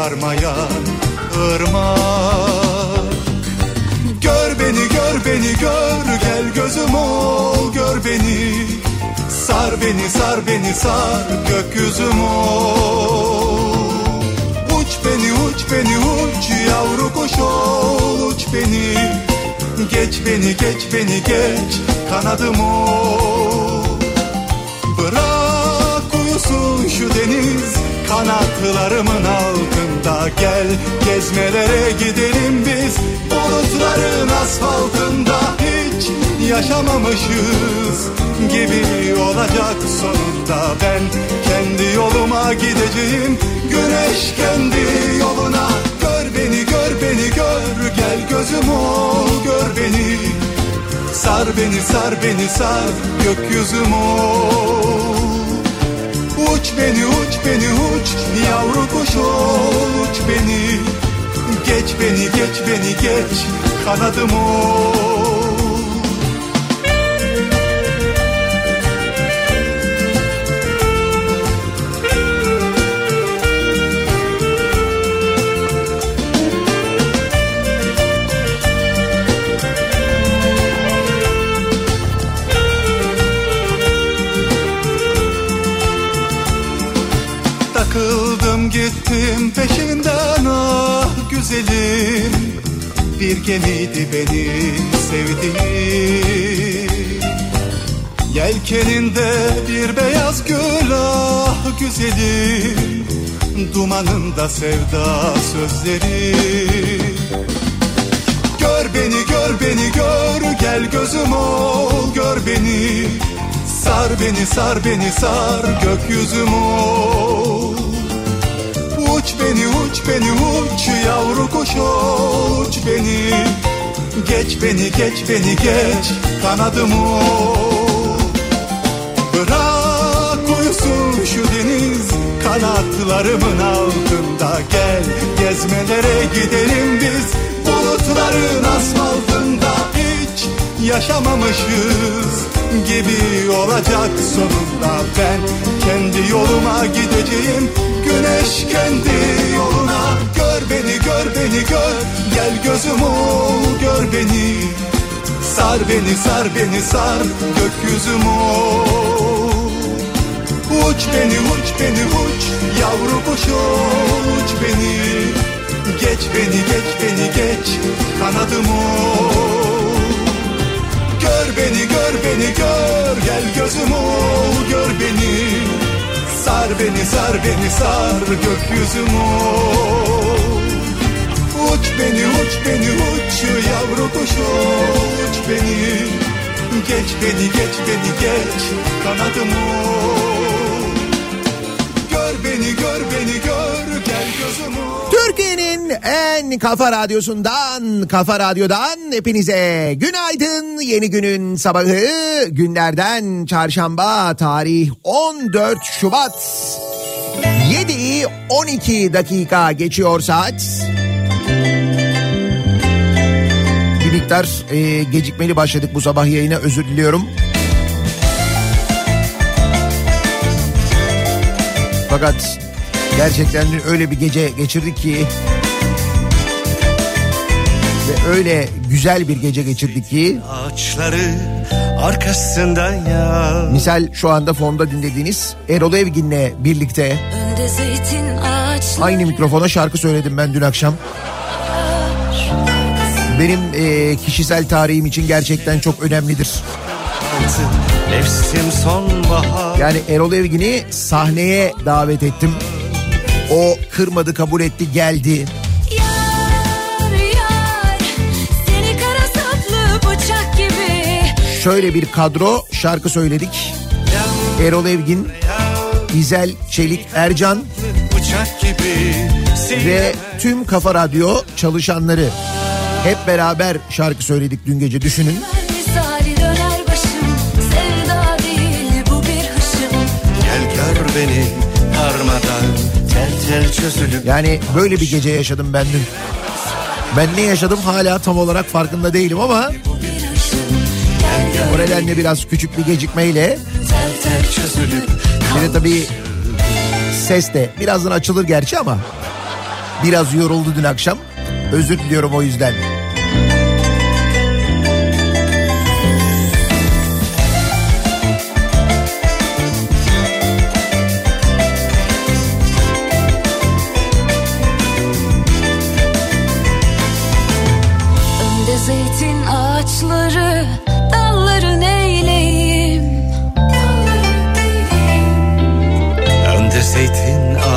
Varmayan ırmak Gör beni gör beni gör gel gözüm ol. Gör beni Sar beni sar beni sar gökyüzüm ol. Uç beni uç beni uç yavru kuş ol. Uç beni Geç beni geç beni geç kanadım ol. Bırak uyusun şu deniz kanatlarımın altında Gel gezmelere gidelim biz. Bulutların asfaltında Hiç yaşamamışız gibi olacak sonunda Ben kendi yoluma gideceğim. Güneş kendi yoluna Gör beni gör beni gör gel gözüm ol gör beni. Sar beni sar beni sar gökyüzüm ol Uç beni uç beni uç. Yavru kuş ol uç beni. Geç beni geç beni geç. Kanadım ol güzelim. Bir gemiydi benim sevdiğim. Yelkeninde bir beyaz gül ah güzelim. Dumanında sevda sözleri. Gör beni gör beni gör gel gözüm ol. Gör beni Sar beni sar beni sar gökyüzüm ol beni uç beni uç yavru kuş uç beni. Geç beni geç beni geç kanadım ol Bırak uyusun şu deniz kanatlarımın altında. Gel gezmelere gidelim biz bulutların asfaltında yaşamamışız gibi olacak sonunda. Ben kendi yoluma gideceğim. Güneş kendi yoluna. Gör beni gör beni gör. Gel gözüm ol gör beni. Sar beni sar beni sar gökyüzüm ol. Uç beni uç beni uç. Yavru kuş uç beni. Geç beni geç beni geç. Kanadım ol Gör beni gör beni gör. Gel gözüm ol gör beni. Sar beni sar beni sar gökyüzüm ol. Uç beni uç beni uç yavru kuş uç beni. Geç beni geç beni geç kanadımı Gör beni gör beni gör gel gözümü Türkiye'nin en kafa radyosundan, kafa radyodan hepinize günaydın. Yeni günün sabahı günlerden çarşamba tarih 14 Şubat. 7 12 dakika geçiyor saat. Bir miktar e, gecikmeli başladık bu sabah yayına özür diliyorum. Fakat gerçekten dün öyle bir gece geçirdik ki ve öyle güzel bir gece geçirdik ki Ağaçları arkasında ya. misal şu anda fonda dinlediğiniz Erol Evgin'le birlikte aynı mikrofona şarkı söyledim ben dün akşam. Benim e, kişisel tarihim için gerçekten çok önemlidir. Nefsim sonbahar. Yani Erol Evgin'i sahneye davet ettim. O kırmadı kabul etti geldi. Yar yar Şöyle bir kadro şarkı söyledik. Erol Evgin, İzel Çelik Ercan ve tüm Kafa Radyo çalışanları hep beraber şarkı söyledik dün gece düşünün. Yani böyle bir gece yaşadım ben dün. Ben ne yaşadım hala tam olarak farkında değilim ama o nedenle biraz küçük bir gecikmeyle bir de tabii ses de birazdan açılır gerçi ama biraz yoruldu dün akşam. Özür diliyorum o yüzden.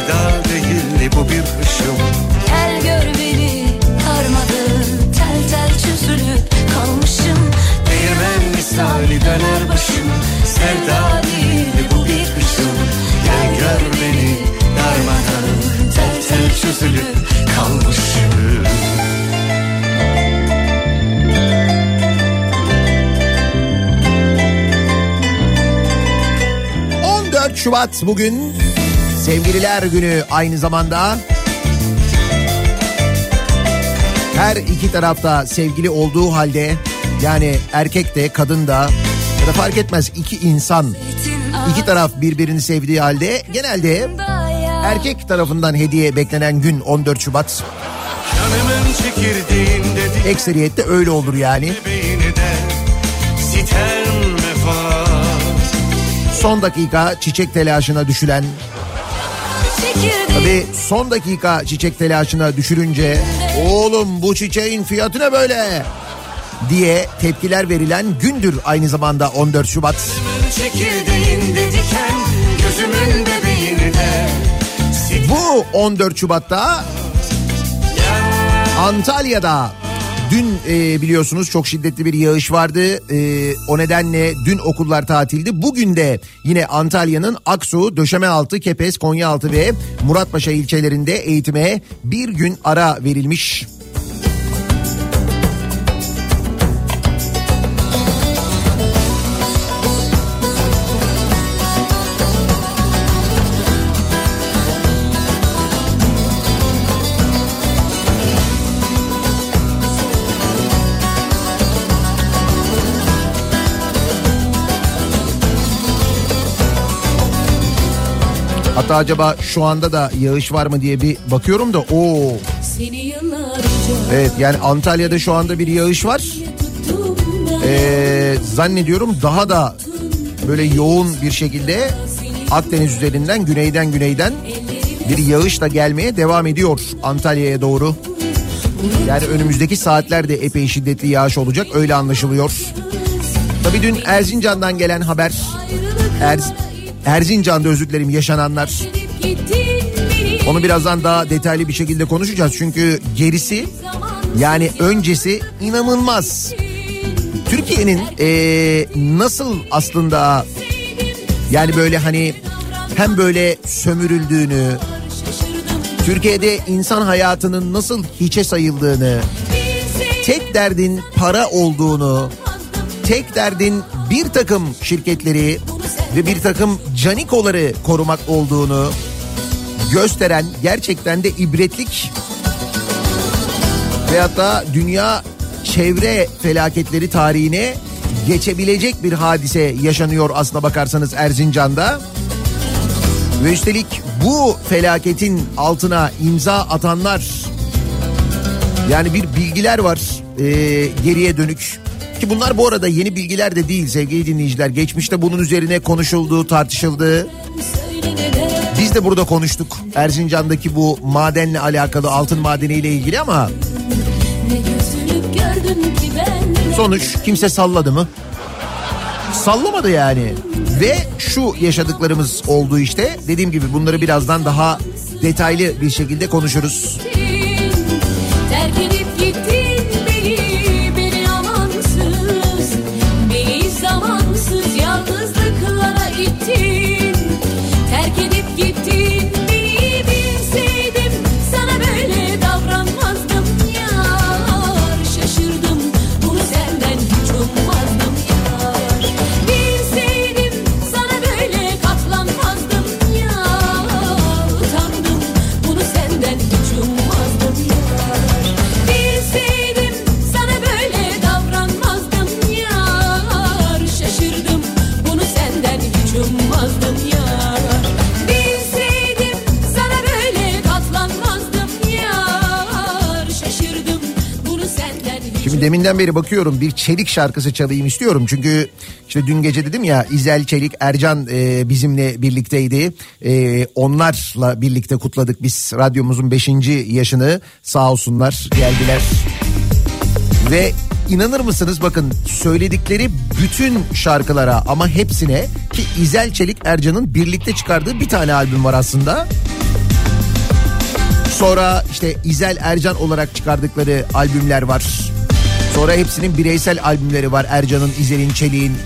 Sevda değil bu bir hışım Gel gör beni Darmadağın tel tel çözülüp kalmışım. Değirmen misali döner başım. Sevda değil bu bir hışım Gel gör beni darmadan Tel tel çözülüp kalmışım. 14 Şubat bugün sevgililer günü aynı zamanda. Her iki tarafta sevgili olduğu halde yani erkek de kadın da ya da fark etmez iki insan iki taraf birbirini sevdiği halde genelde erkek tarafından hediye beklenen gün 14 Şubat. Ekseriyette öyle olur yani. Son dakika çiçek telaşına düşülen Tabii son dakika çiçek telaşına düşürünce oğlum bu çiçeğin fiyatı ne böyle diye tepkiler verilen gündür aynı zamanda 14 Şubat. Bu 14 Şubat'ta Antalya'da dün e, biliyorsunuz çok şiddetli bir yağış vardı. E, o nedenle dün okullar tatildi. Bugün de yine Antalya'nın Aksu, Döşemealtı, Kepez, Konyaaltı ve Muratpaşa ilçelerinde eğitime bir gün ara verilmiş. Hatta acaba şu anda da yağış var mı diye bir bakıyorum da o evet yani Antalya'da şu anda bir yağış var. Ee, zannediyorum daha da böyle yoğun bir şekilde Akdeniz üzerinden güneyden güneyden bir yağış da gelmeye devam ediyor Antalya'ya doğru. Yani önümüzdeki saatlerde epey şiddetli yağış olacak öyle anlaşılıyor. Tabii dün Erzincan'dan gelen haber Erz, Erzincan'da özür dilerim yaşananlar. Onu birazdan daha detaylı bir şekilde konuşacağız. Çünkü gerisi yani öncesi inanılmaz. Türkiye'nin eee, nasıl aslında yani böyle hani hem böyle sömürüldüğünü, Türkiye'de insan hayatının nasıl hiçe sayıldığını, tek derdin para olduğunu, tek derdin bir takım şirketleri ve bir takım canikoları korumak olduğunu gösteren gerçekten de ibretlik veyahut da dünya çevre felaketleri tarihine geçebilecek bir hadise yaşanıyor aslına bakarsanız Erzincan'da. Ve üstelik bu felaketin altına imza atanlar yani bir bilgiler var e, geriye dönük. Ki bunlar bu arada yeni bilgiler de değil sevgili dinleyiciler. Geçmişte bunun üzerine konuşuldu, tartışıldı. Biz de burada konuştuk Erzincan'daki bu madenle alakalı altın madeniyle ilgili ama sonuç kimse salladı mı? Sallamadı yani. Ve şu yaşadıklarımız oldu işte. Dediğim gibi bunları birazdan daha detaylı bir şekilde konuşuruz. Terk edip gittin deminden beri bakıyorum bir Çelik şarkısı çalayım istiyorum. Çünkü işte dün gece dedim ya İzel Çelik, Ercan e, bizimle birlikteydi. E, onlarla birlikte kutladık biz radyomuzun 5. yaşını sağ olsunlar geldiler. Ve inanır mısınız bakın söyledikleri bütün şarkılara ama hepsine ki İzel Çelik Ercan'ın birlikte çıkardığı bir tane albüm var aslında. Sonra işte İzel Ercan olarak çıkardıkları albümler var. Sonra hepsinin bireysel albümleri var Ercan'ın, İzel'in, Çelik'in.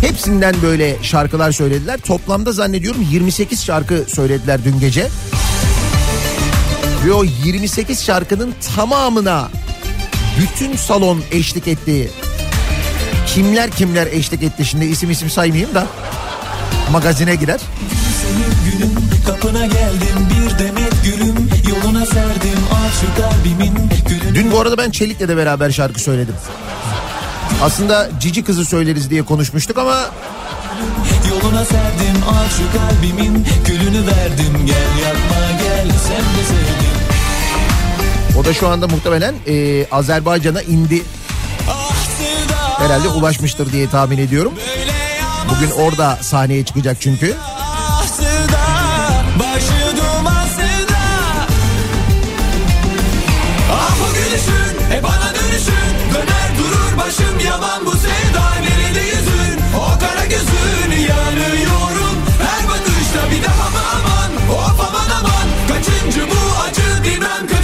Hepsinden böyle şarkılar söylediler. Toplamda zannediyorum 28 şarkı söylediler dün gece. Ve o 28 şarkının tamamına bütün salon eşlik etti. Kimler kimler eşlik etti şimdi isim isim saymayayım da magazine girer. Senin günün kapına geldim bir demet gülüm Yoluna serdim şu kalbimin gülünü Dün bu arada ben Çelik'le de beraber şarkı söyledim. Aslında Cici Kızı söyleriz diye konuşmuştuk ama Yoluna serdim şu kalbimin gülünü verdim Gel yapma gel sen de sevdim o da şu anda muhtemelen e, Azerbaycan'a indi. Herhalde ulaşmıştır diye tahmin ediyorum. Bugün orada sahneye çıkacak çünkü. Gözün Yanıyorum. Her bakışta bir daha mı aman. Of aman aman. Kaçıncı bu acı bilmem. kaçıncı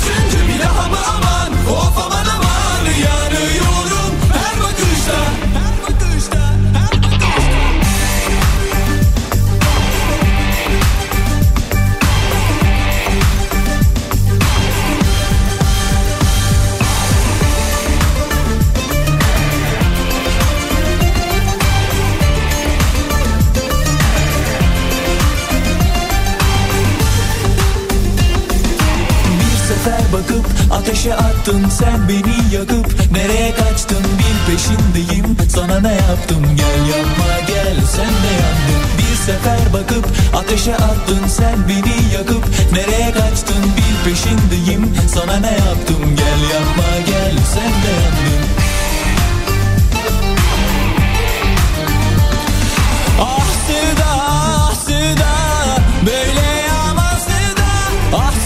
ateşe attın sen beni yakıp Nereye kaçtın? Bil peşindeyim sana ne yaptım? Gel yapma gel sen de yandın Bir sefer bakıp Ateşe attın sen beni yakıp Nereye kaçtın? Bil peşindeyim Sana ne yaptım? Gel yapma gel sen de yandın Ah Sıda ah Sıda Böyle yaman Sıda Ah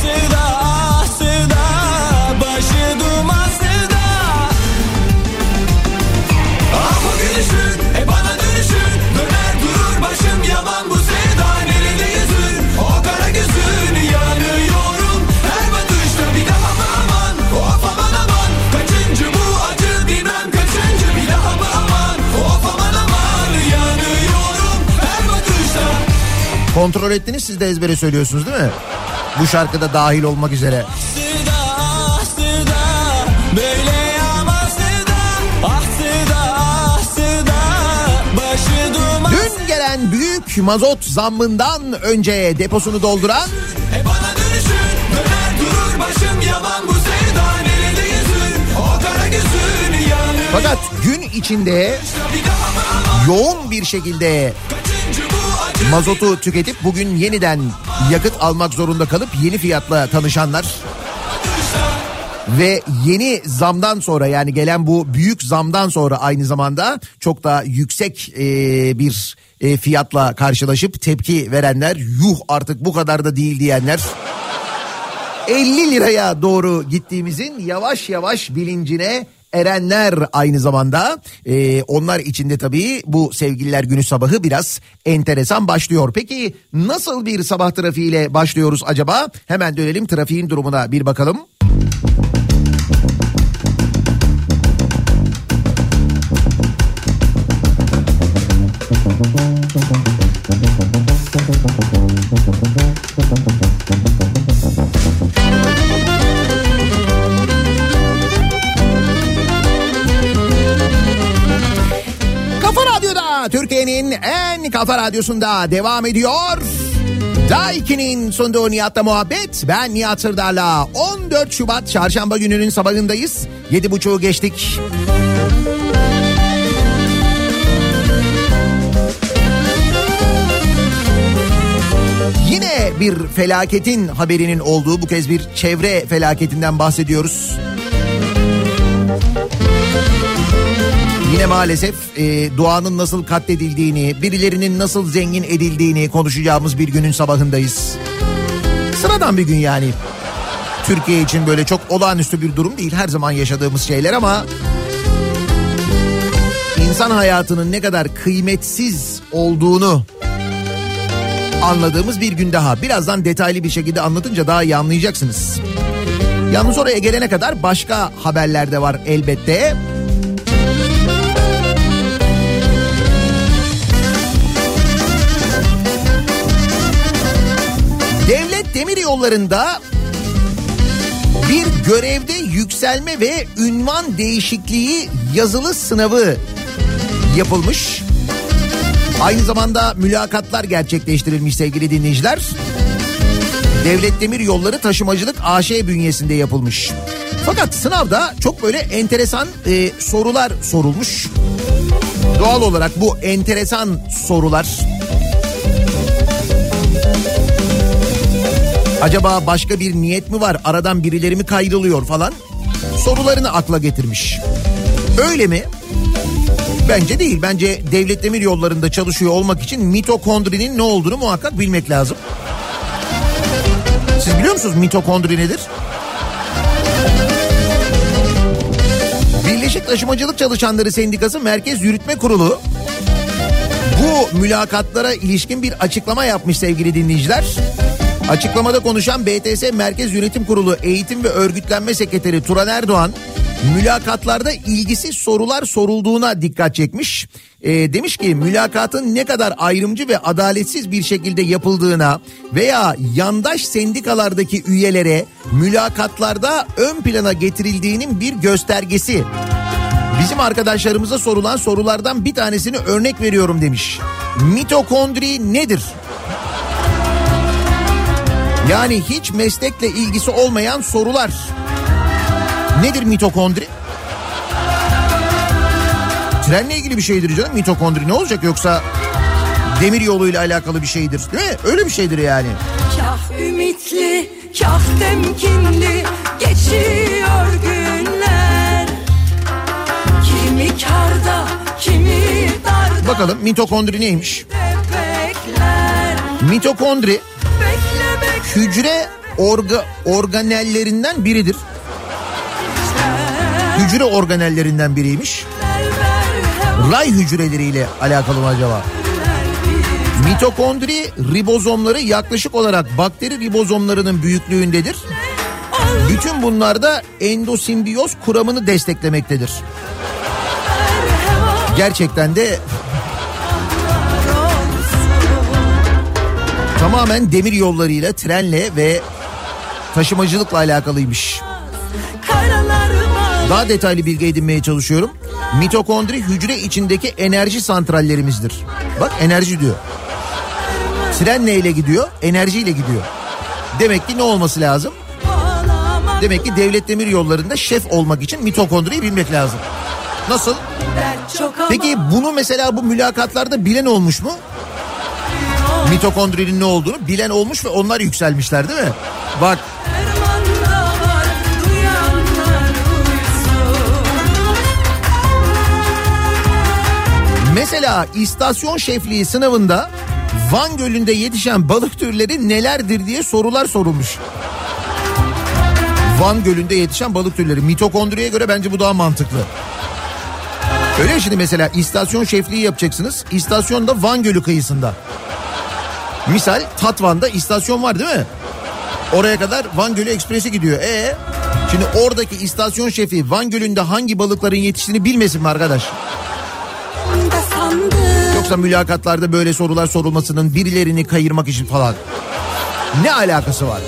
Kontrol ettiniz siz de ezbere söylüyorsunuz değil mi? Bu şarkıda dahil olmak üzere. Sıda ah Sıda Böyle Dün gelen büyük mazot zammından önce deposunu dolduran E bana dönüşün döner durur başım yaman bu sevda. Nerede yüzün? O kara gözün yanıyor. Fakat gün içinde yoğun bir şekilde mazotu tüketip bugün yeniden yakıt almak zorunda kalıp yeni fiyatla tanışanlar ve yeni zamdan sonra yani gelen bu büyük zamdan sonra aynı zamanda çok daha yüksek e, bir e, fiyatla karşılaşıp tepki verenler yuh artık bu kadar da değil diyenler 50 liraya doğru gittiğimizin yavaş yavaş bilincine erenler aynı zamanda Ee, onlar içinde tabii bu sevgililer günü sabahı biraz enteresan başlıyor. Peki nasıl bir sabah trafiğiyle başlıyoruz acaba? Hemen dönelim trafiğin durumuna bir bakalım. Kafa Türkiye'nin en kafa radyosunda devam ediyor. Daiki'nin sunduğu Nihat'la muhabbet. Ben Nihat Sırdar'la 14 Şubat çarşamba gününün sabahındayız. 7.30'u geçtik. Yine bir felaketin haberinin olduğu bu kez bir çevre felaketinden bahsediyoruz. Yine maalesef e, doğanın nasıl katledildiğini, birilerinin nasıl zengin edildiğini konuşacağımız bir günün sabahındayız. Sıradan bir gün yani. Türkiye için böyle çok olağanüstü bir durum değil. Her zaman yaşadığımız şeyler ama insan hayatının ne kadar kıymetsiz olduğunu anladığımız bir gün daha. Birazdan detaylı bir şekilde anlatınca daha iyi anlayacaksınız. Yalnız oraya gelene kadar başka haberler de var elbette. Devlet Yolları'nda bir görevde yükselme ve ünvan değişikliği yazılı sınavı yapılmış. Aynı zamanda mülakatlar gerçekleştirilmiş sevgili dinleyiciler. Devlet Demir Yolları Taşımacılık AŞ bünyesinde yapılmış. Fakat sınavda çok böyle enteresan e, sorular sorulmuş. Doğal olarak bu enteresan sorular Acaba başka bir niyet mi var? Aradan birileri mi kayrılıyor falan? Sorularını akla getirmiş. Öyle mi? Bence değil. Bence devlet demir yollarında çalışıyor olmak için mitokondrinin ne olduğunu muhakkak bilmek lazım. Siz biliyor musunuz mitokondri nedir? Birleşik Taşımacılık Çalışanları Sendikası Merkez Yürütme Kurulu bu mülakatlara ilişkin bir açıklama yapmış sevgili dinleyiciler. Açıklamada konuşan BTS Merkez Yönetim Kurulu Eğitim ve Örgütlenme Sekreteri Turan Erdoğan mülakatlarda ilgisiz sorular sorulduğuna dikkat çekmiş. E, demiş ki mülakatın ne kadar ayrımcı ve adaletsiz bir şekilde yapıldığına veya yandaş sendikalardaki üyelere mülakatlarda ön plana getirildiğinin bir göstergesi. Bizim arkadaşlarımıza sorulan sorulardan bir tanesini örnek veriyorum demiş. Mitokondri nedir? Yani hiç meslekle ilgisi olmayan sorular. Nedir mitokondri? Trenle ilgili bir şeydir canım mitokondri ne olacak yoksa demir yoluyla alakalı bir şeydir. Değil mi? Öyle bir şeydir yani. Kah ümitli, kah temkinli geçiyor günler. Kimi karda, kimi darda Bakalım mitokondri neymiş? Mitokondri hücre orga, organellerinden biridir. Hücre organellerinden biriymiş. Ray hücreleriyle alakalı mı acaba? Mitokondri ribozomları yaklaşık olarak bakteri ribozomlarının büyüklüğündedir. Bütün bunlar da endosimbiyoz kuramını desteklemektedir. Gerçekten de tamamen demir yollarıyla, trenle ve taşımacılıkla alakalıymış. Daha detaylı bilgi edinmeye çalışıyorum. Mitokondri hücre içindeki enerji santrallerimizdir. Bak enerji diyor. Tren neyle gidiyor? Enerjiyle gidiyor. Demek ki ne olması lazım? Demek ki devlet demir yollarında şef olmak için mitokondriyi bilmek lazım. Nasıl? Peki bunu mesela bu mülakatlarda bilen olmuş mu? Mitokondrinin ne olduğunu bilen olmuş ve onlar yükselmişler değil mi? Bak. Mesela istasyon şefliği sınavında Van Gölü'nde yetişen balık türleri nelerdir diye sorular sorulmuş. Van Gölü'nde yetişen balık türleri mitokondriye göre bence bu daha mantıklı. Öyle ya şimdi mesela istasyon şefliği yapacaksınız. İstasyon da Van Gölü kıyısında. Misal Tatvan'da istasyon var değil mi? Oraya kadar Van Gölü Ekspresi gidiyor. E şimdi oradaki istasyon şefi Van Gölü'nde hangi balıkların yetiştiğini bilmesin mi arkadaş? Yoksa mülakatlarda böyle sorular sorulmasının birilerini kayırmak için falan. Ne alakası var?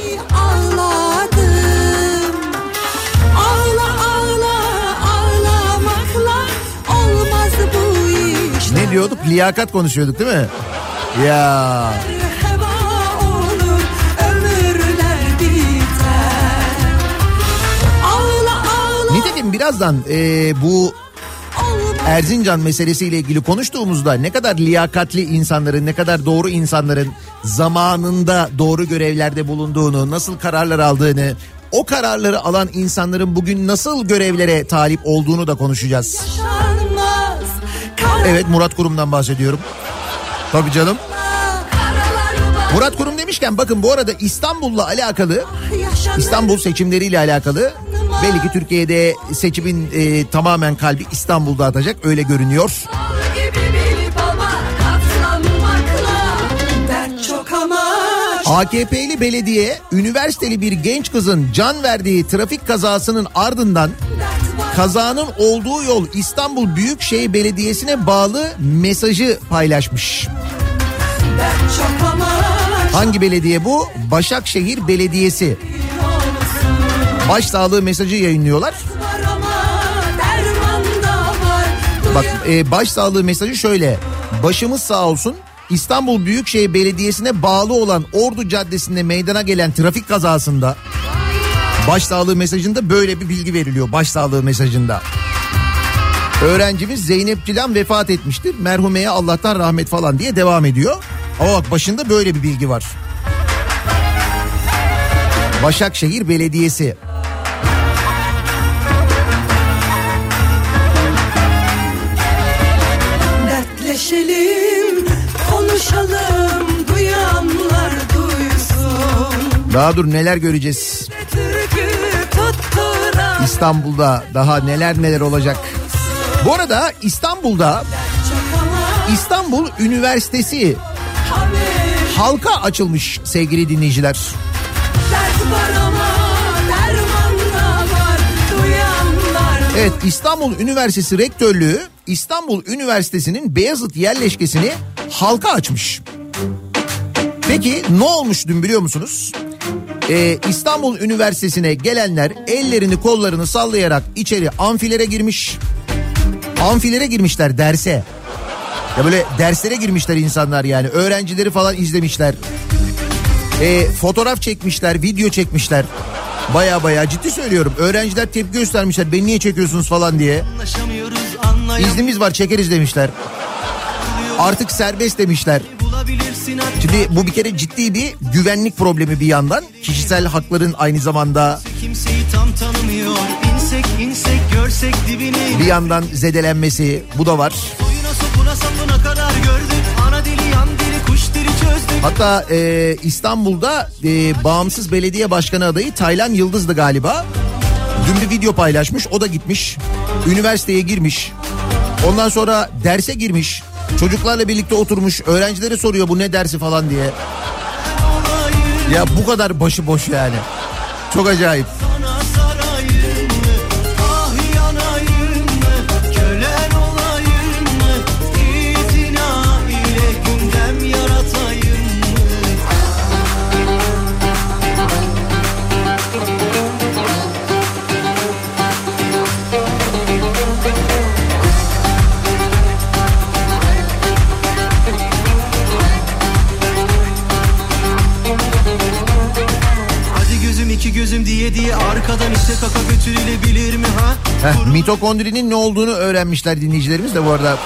Ne diyorduk? Liyakat konuşuyorduk değil mi? Ya nitekim birazdan e, bu. Erzincan meselesiyle ilgili konuştuğumuzda ne kadar liyakatli insanların, ne kadar doğru insanların zamanında doğru görevlerde bulunduğunu, nasıl kararlar aldığını, o kararları alan insanların bugün nasıl görevlere talip olduğunu da konuşacağız. Evet Murat Kurum'dan bahsediyorum. Tabii canım. Murat Kurum demişken bakın bu arada İstanbul'la alakalı. İstanbul seçimleriyle alakalı belli ki Türkiye'de seçimin e, tamamen kalbi İstanbul'da atacak öyle görünüyor. AKP'li belediye üniversiteli bir genç kızın can verdiği trafik kazasının ardından kazanın olduğu yol İstanbul Büyükşehir Belediyesi'ne bağlı mesajı paylaşmış. Hangi belediye bu? Başakşehir Belediyesi. Başsağlığı mesajı yayınlıyorlar. Bak e, başsağlığı mesajı şöyle. Başımız sağ olsun. İstanbul Büyükşehir Belediyesi'ne bağlı olan Ordu Caddesi'nde meydana gelen trafik kazasında başsağlığı mesajında böyle bir bilgi veriliyor başsağlığı mesajında. Öğrencimiz Zeynep Cilan vefat etmiştir. Merhumeye Allah'tan rahmet falan diye devam ediyor. Ama bak başında böyle bir bilgi var. Başakşehir Belediyesi. Konuşalım, duyanlar duysun. Daha dur neler göreceğiz. İstanbul'da daha neler neler olacak. Bu arada İstanbul'da İstanbul Üniversitesi halka açılmış sevgili dinleyiciler. Evet İstanbul Üniversitesi Rektörlüğü İstanbul Üniversitesi'nin Beyazıt yerleşkesini halka açmış. Peki ne olmuş dün biliyor musunuz? Ee, İstanbul Üniversitesi'ne gelenler ellerini kollarını sallayarak içeri amfilere girmiş. Amfilere girmişler derse. Ya böyle derslere girmişler insanlar yani. Öğrencileri falan izlemişler. Ee, fotoğraf çekmişler, video çekmişler. Baya baya ciddi söylüyorum. Öğrenciler tepki göstermişler. Beni niye çekiyorsunuz falan diye. İznimiz var çekeriz demişler. Artık serbest demişler. Şimdi bu bir kere ciddi bir güvenlik problemi bir yandan. Kişisel hakların aynı zamanda bir yandan zedelenmesi bu da var. Hatta e, İstanbul'da e, bağımsız belediye başkanı adayı Taylan Yıldız'dı galiba. Dün bir video paylaşmış o da gitmiş. Üniversiteye girmiş. Ondan sonra derse girmiş. Çocuklarla birlikte oturmuş. Öğrencilere soruyor bu ne dersi falan diye. Ya bu kadar başıboş yani. Çok acayip. Diye arkadan işte kaka götürülebilir mi ha? Heh, mitokondrinin ne olduğunu öğrenmişler dinleyicilerimiz de bu arada.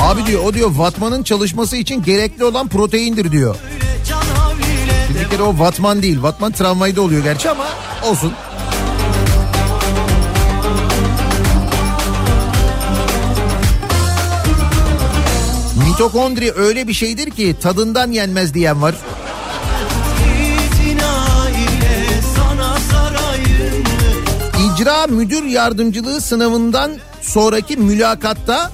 Abi diyor o diyor Vatman'ın çalışması için gerekli olan proteindir diyor. Bir kere o Vatman değil. Vatman tramvayda oluyor gerçi ama olsun. Mitokondri öyle bir şeydir ki tadından yenmez diyen var. İcra müdür yardımcılığı sınavından sonraki mülakatta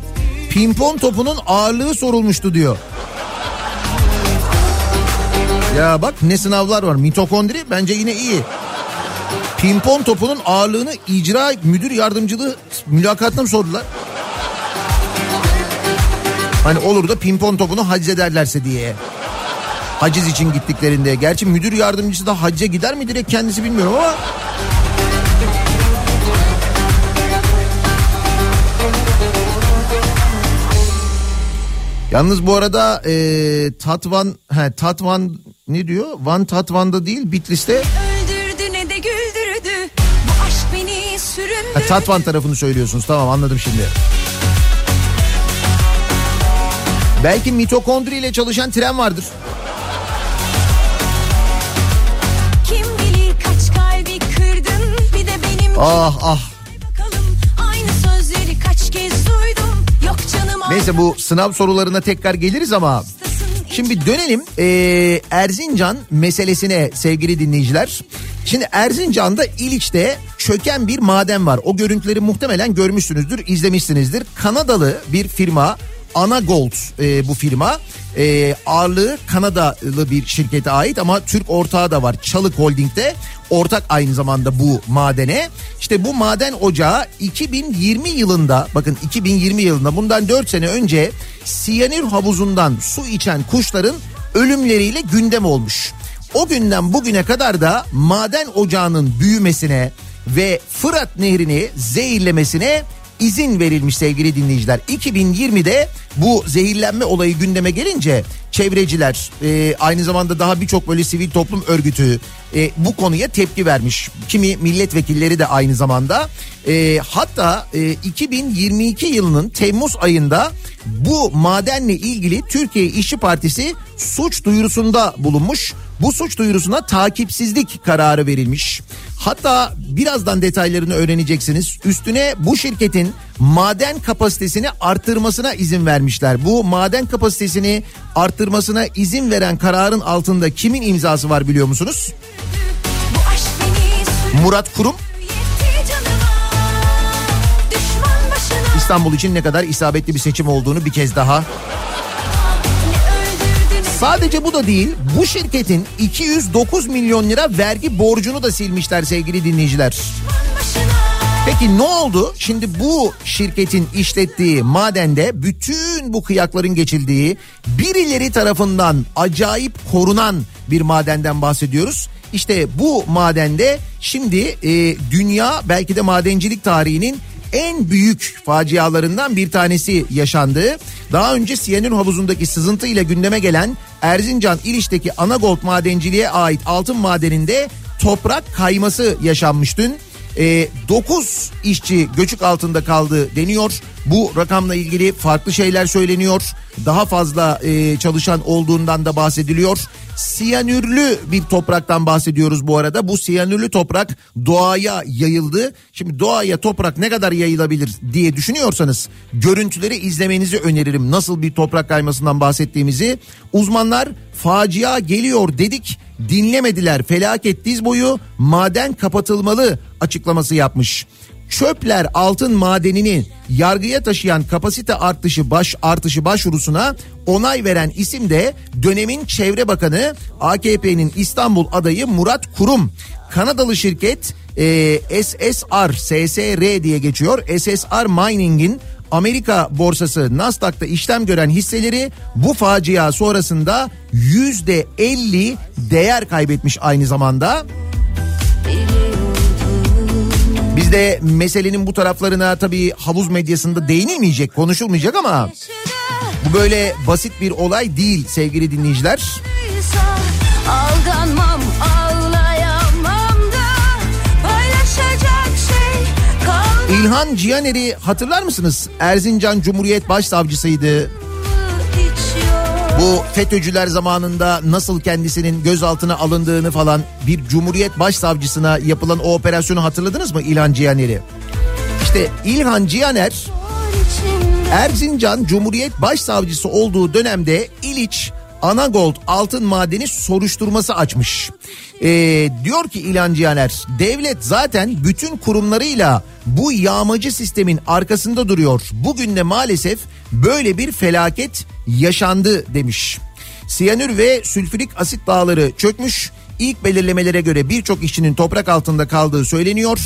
pimpon topunun ağırlığı sorulmuştu diyor. Ya bak ne sınavlar var. Mitokondri bence yine iyi. Pimpon topunun ağırlığını icra müdür yardımcılığı mülakatına mı sordular? Hani olur da pimpon topunu hac ederlerse diye. Haciz için gittiklerinde. Gerçi müdür yardımcısı da hacca gider mi direkt kendisi bilmiyorum ama. Yalnız bu arada e, Tatvan, he, Tatvan ne diyor? Van Tatvan'da değil Bitlis'te Öldürdü ne de güldürdü Bu aşk beni süründü ha, Tatvan tarafını söylüyorsunuz. Tamam anladım şimdi. Belki mitokondri ile çalışan tren vardır. Kim bilir kaç kalbi kırdın Bir de benim Ah ah. Neyse bu sınav sorularına tekrar geliriz ama Şimdi dönelim eee, Erzincan meselesine sevgili dinleyiciler. Şimdi Erzincan'da İliç'te çöken bir maden var. O görüntüleri muhtemelen görmüşsünüzdür, izlemişsinizdir. Kanadalı bir firma Anagold e, bu firma. E, ağırlığı Kanadalı bir şirkete ait ama Türk ortağı da var. Çalık Holding'de ortak aynı zamanda bu madene. İşte bu maden ocağı 2020 yılında bakın 2020 yılında bundan 4 sene önce siyanür havuzundan su içen kuşların ölümleriyle gündem olmuş. O günden bugüne kadar da maden ocağının büyümesine ve Fırat Nehri'ni zehirlemesine izin verilmiş sevgili dinleyiciler. 2020'de bu zehirlenme olayı gündeme gelince çevreciler e, aynı zamanda daha birçok böyle sivil toplum örgütü e, bu konuya tepki vermiş. Kimi milletvekilleri de aynı zamanda. E, hatta e, 2022 yılının Temmuz ayında bu madenle ilgili Türkiye İşçi Partisi suç duyurusunda bulunmuş. Bu suç duyurusuna takipsizlik kararı verilmiş. Hatta birazdan detaylarını öğreneceksiniz. Üstüne bu şirketin maden kapasitesini arttırmasına izin vermişler. Bu maden kapasitesini arttırmasına izin veren kararın altında kimin imzası var biliyor musunuz? Murat Kurum. İstanbul için ne kadar isabetli bir seçim olduğunu bir kez daha Sadece bu da değil. Bu şirketin 209 milyon lira vergi borcunu da silmişler sevgili dinleyiciler. Peki ne oldu? Şimdi bu şirketin işlettiği madende bütün bu kıyakların geçildiği birileri tarafından acayip korunan bir madenden bahsediyoruz. İşte bu madende şimdi e, dünya belki de madencilik tarihinin en büyük facialarından bir tanesi yaşandı. Daha önce siyanür havuzundaki sızıntı ile gündeme gelen Erzincan İliç'teki Anagold madenciliğe ait altın madeninde toprak kayması yaşanmış dün. E, 9 işçi göçük altında kaldı deniyor. Bu rakamla ilgili farklı şeyler söyleniyor. Daha fazla e, çalışan olduğundan da bahsediliyor. Siyanürlü bir topraktan bahsediyoruz bu arada. Bu siyanürlü toprak doğaya yayıldı. Şimdi doğaya toprak ne kadar yayılabilir diye düşünüyorsanız görüntüleri izlemenizi öneririm. Nasıl bir toprak kaymasından bahsettiğimizi. Uzmanlar facia geliyor dedik dinlemediler. Felaket diz boyu maden kapatılmalı açıklaması yapmış. Çöpler altın madenini yargıya taşıyan kapasite artışı baş artışı başvurusuna onay veren isim de dönemin Çevre Bakanı AKP'nin İstanbul adayı Murat Kurum. Kanadalı şirket e, SSR SSR diye geçiyor. SSR Mining'in Amerika borsası Nasdaq'ta işlem gören hisseleri bu facia sonrasında yüzde 50 değer kaybetmiş aynı zamanda. Biz de meselenin bu taraflarına tabii havuz medyasında değinilmeyecek, konuşulmayacak ama bu böyle basit bir olay değil sevgili dinleyiciler. Aldanmam, şey. İlhan Cihaner'i hatırlar mısınız? Erzincan Cumhuriyet Başsavcısıydı. Bu FETÖ'cüler zamanında nasıl kendisinin gözaltına alındığını falan bir Cumhuriyet Başsavcısına yapılan o operasyonu hatırladınız mı İlhan Cihaner'i? İşte İlhan Cihaner Erzincan Cumhuriyet Başsavcısı olduğu dönemde İliç Anagold altın madeni soruşturması açmış. Ee, diyor ki İlhan Cihaner devlet zaten bütün kurumlarıyla bu yağmacı sistemin arkasında duruyor. Bugün de maalesef böyle bir felaket yaşandı demiş. Siyanür ve sülfürik asit dağları çökmüş. İlk belirlemelere göre birçok işçinin toprak altında kaldığı söyleniyor.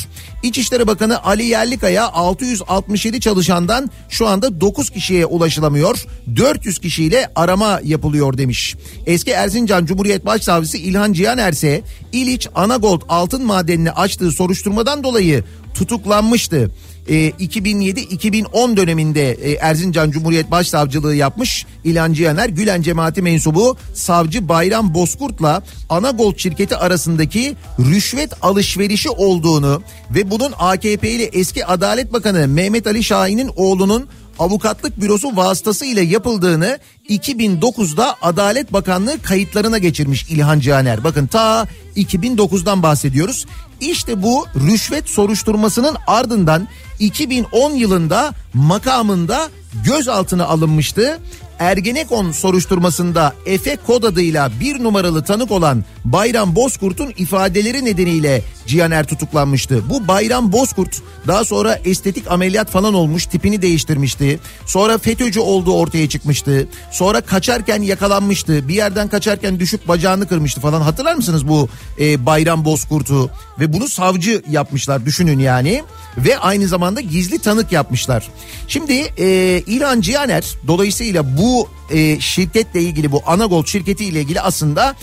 İçişleri Bakanı Ali Yerlikaya 667 çalışandan şu anda 9 kişiye ulaşılamıyor. 400 kişiyle arama yapılıyor demiş. Eski Erzincan Cumhuriyet Başsavcısı İlhan Cihaner ise İliç Anagold altın madenini açtığı soruşturmadan dolayı tutuklanmıştı 2007-2010 döneminde e, Erzincan Cumhuriyet Başsavcılığı yapmış İlhan Cihaner Gülen cemaati mensubu savcı Bayram Bozkurt'la Anagold şirketi arasındaki rüşvet alışverişi olduğunu ve bunun AKP ile eski Adalet Bakanı Mehmet Ali Şahin'in oğlunun avukatlık bürosu vasıtasıyla yapıldığını 2009'da Adalet Bakanlığı kayıtlarına geçirmiş İlhan Caner. Bakın ta 2009'dan bahsediyoruz. İşte bu rüşvet soruşturmasının ardından 2010 yılında makamında gözaltına alınmıştı. Ergenekon soruşturmasında Efe kod adıyla bir numaralı tanık olan Bayram Bozkurt'un ifadeleri nedeniyle Cihaner tutuklanmıştı. Bu Bayram Bozkurt daha sonra estetik ameliyat falan olmuş tipini değiştirmişti. Sonra FETÖ'cü olduğu ortaya çıkmıştı. Sonra kaçarken yakalanmıştı. Bir yerden kaçarken düşüp bacağını kırmıştı falan. Hatırlar mısınız bu e, Bayram Bozkurt'u? Ve bunu savcı yapmışlar düşünün yani. Ve aynı zamanda gizli tanık yapmışlar. Şimdi e, İlhan Cihaner dolayısıyla bu e, şirketle ilgili bu Anagold şirketi ile ilgili aslında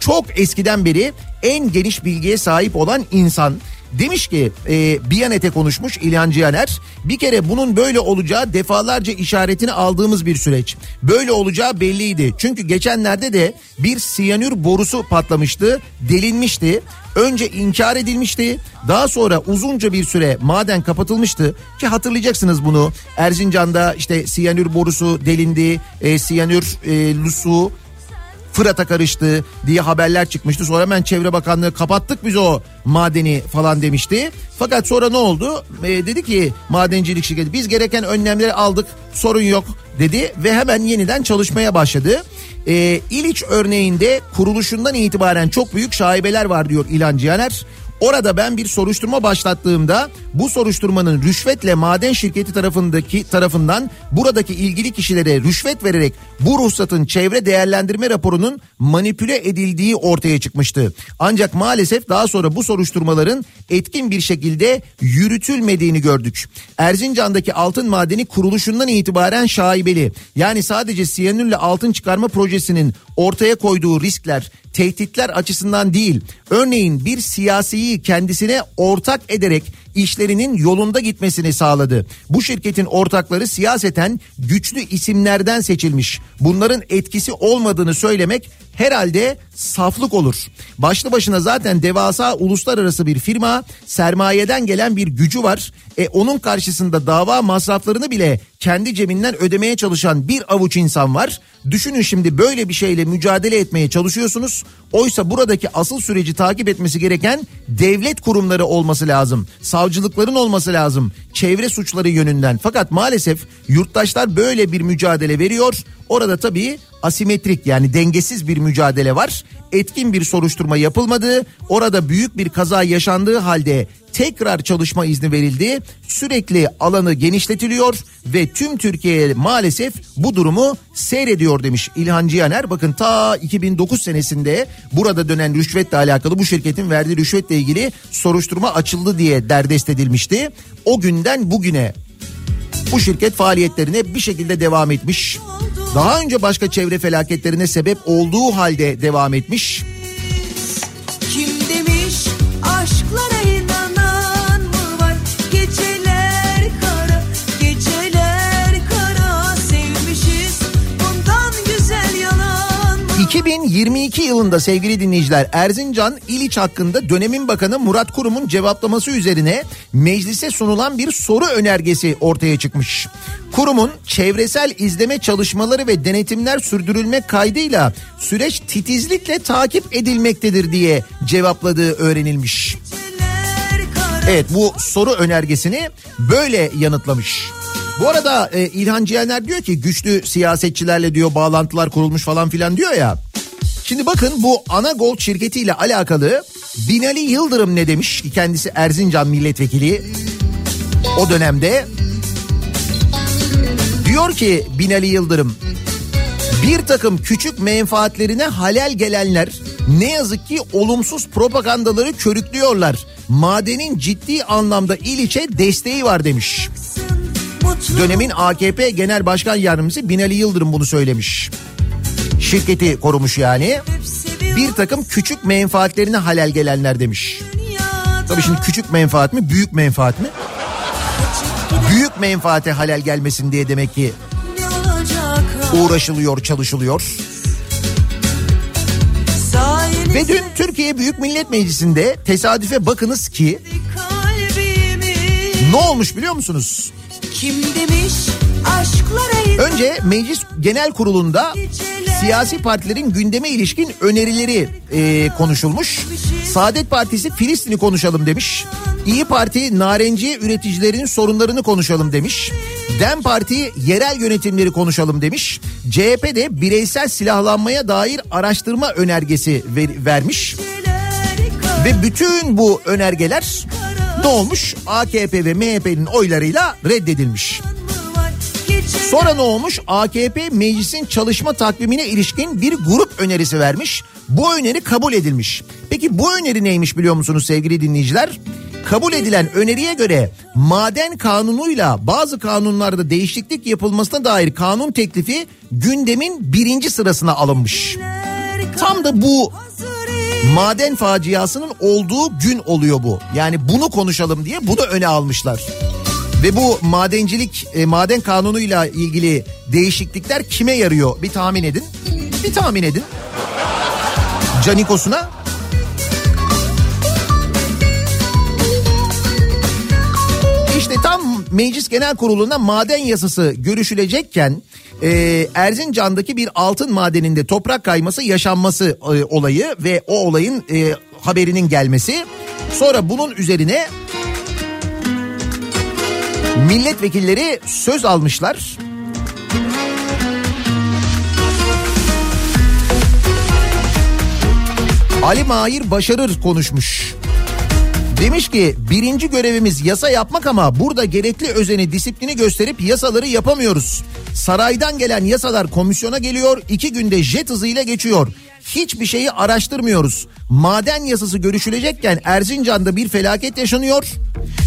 çok eskiden beri en geniş bilgiye sahip olan insan. Demiş ki e, Biyanet'e konuşmuş İlhan Cihaner. Bir kere bunun böyle olacağı defalarca işaretini aldığımız bir süreç. Böyle olacağı belliydi. Çünkü geçenlerde de bir siyanür borusu patlamıştı, delinmişti. Önce inkar edilmişti. Daha sonra uzunca bir süre maden kapatılmıştı. Ki hatırlayacaksınız bunu. Erzincan'da işte siyanür borusu delindi. E, siyanür e, lusu Fırat'a karıştı diye haberler çıkmıştı. Sonra hemen Çevre Bakanlığı kapattık biz o madeni falan demişti. Fakat sonra ne oldu? E, dedi ki madencilik şirketi biz gereken önlemleri aldık sorun yok dedi ve hemen yeniden çalışmaya başladı. E, İliç örneğinde kuruluşundan itibaren çok büyük şaibeler var diyor İlhan Cihaner. Orada ben bir soruşturma başlattığımda bu soruşturmanın rüşvetle maden şirketi tarafındaki tarafından buradaki ilgili kişilere rüşvet vererek bu ruhsatın çevre değerlendirme raporunun manipüle edildiği ortaya çıkmıştı. Ancak maalesef daha sonra bu soruşturmaların etkin bir şekilde yürütülmediğini gördük. Erzincan'daki altın madeni kuruluşundan itibaren şaibeli. Yani sadece siyanürle altın çıkarma projesinin ortaya koyduğu riskler, tehditler açısından değil. Örneğin bir siyasiyi kendisine ortak ederek işlerinin yolunda gitmesini sağladı. Bu şirketin ortakları siyaseten güçlü isimlerden seçilmiş. Bunların etkisi olmadığını söylemek herhalde saflık olur. Başlı başına zaten devasa uluslararası bir firma sermayeden gelen bir gücü var. E onun karşısında dava masraflarını bile kendi cebinden ödemeye çalışan bir avuç insan var. Düşünün şimdi böyle bir şeyle mücadele etmeye çalışıyorsunuz. Oysa buradaki asıl süreci takip etmesi gereken devlet kurumları olması lazım. Savcılıkların olması lazım. Çevre suçları yönünden. Fakat maalesef yurttaşlar böyle bir mücadele veriyor. Orada tabii asimetrik yani dengesiz bir mücadele var. Etkin bir soruşturma yapılmadı. Orada büyük bir kaza yaşandığı halde tekrar çalışma izni verildi. Sürekli alanı genişletiliyor ve tüm Türkiye maalesef bu durumu seyrediyor demiş İlhan Cihaner. Bakın ta 2009 senesinde burada dönen rüşvetle alakalı bu şirketin verdiği rüşvetle ilgili soruşturma açıldı diye derdest edilmişti. O günden bugüne bu şirket faaliyetlerine bir şekilde devam etmiş. Daha önce başka çevre felaketlerine sebep olduğu halde devam etmiş. 2022 yılında sevgili dinleyiciler Erzincan İliç hakkında dönemin bakanı Murat Kurum'un cevaplaması üzerine meclise sunulan bir soru önergesi ortaya çıkmış. Kurumun çevresel izleme çalışmaları ve denetimler sürdürülmek kaydıyla süreç titizlikle takip edilmektedir diye cevapladığı öğrenilmiş. Evet bu soru önergesini böyle yanıtlamış. Bu arada e, İlhan Cihaner diyor ki güçlü siyasetçilerle diyor bağlantılar kurulmuş falan filan diyor ya. Şimdi bakın bu Ana Gold şirketiyle alakalı Binali Yıldırım ne demiş? Kendisi Erzincan milletvekili o dönemde. Diyor ki Binali Yıldırım bir takım küçük menfaatlerine halel gelenler ne yazık ki olumsuz propagandaları körüklüyorlar. Madenin ciddi anlamda İliç'e desteği var demiş. Dönemin AKP Genel Başkan Yardımcısı Binali Yıldırım bunu söylemiş. Şirketi korumuş yani. Bir takım küçük menfaatlerine halel gelenler demiş. Tabii şimdi küçük menfaat mi büyük menfaat mi? Büyük menfaate halel gelmesin diye demek ki uğraşılıyor, çalışılıyor. Ve dün Türkiye Büyük Millet Meclisi'nde tesadüfe bakınız ki ne olmuş biliyor musunuz? Kim demiş aşklara Önce Meclis Genel Kurulu'nda siyasi partilerin gündeme ilişkin önerileri e, konuşulmuş. Saadet Partisi Filistin'i konuşalım demiş. İyi Parti narenciye üreticilerinin sorunlarını konuşalım demiş. Dem Parti yerel yönetimleri konuşalım demiş. CHP de bireysel silahlanmaya dair araştırma önergesi ver- vermiş. Ve bütün bu önergeler ne olmuş? AKP ve MHP'nin oylarıyla reddedilmiş. Sonra ne olmuş? AKP meclisin çalışma takvimine ilişkin bir grup önerisi vermiş. Bu öneri kabul edilmiş. Peki bu öneri neymiş biliyor musunuz sevgili dinleyiciler? Kabul edilen öneriye göre maden kanunuyla bazı kanunlarda değişiklik yapılmasına dair kanun teklifi gündemin birinci sırasına alınmış. Tam da bu maden faciasının olduğu gün oluyor bu. Yani bunu konuşalım diye bunu öne almışlar. Ve bu madencilik, e, maden kanunuyla ilgili değişiklikler kime yarıyor? Bir tahmin edin. Bir tahmin edin. Canikos'una. İşte tam Meclis Genel Kurulu'nda maden yasası görüşülecekken e, Erzincan'daki bir altın madeninde toprak kayması yaşanması e, olayı ve o olayın e, haberinin gelmesi. Sonra bunun üzerine milletvekilleri söz almışlar. Ali Mahir Başarır konuşmuş. Demiş ki birinci görevimiz yasa yapmak ama burada gerekli özeni disiplini gösterip yasaları yapamıyoruz. Saraydan gelen yasalar komisyona geliyor iki günde jet hızıyla geçiyor. Hiçbir şeyi araştırmıyoruz. Maden yasası görüşülecekken Erzincan'da bir felaket yaşanıyor.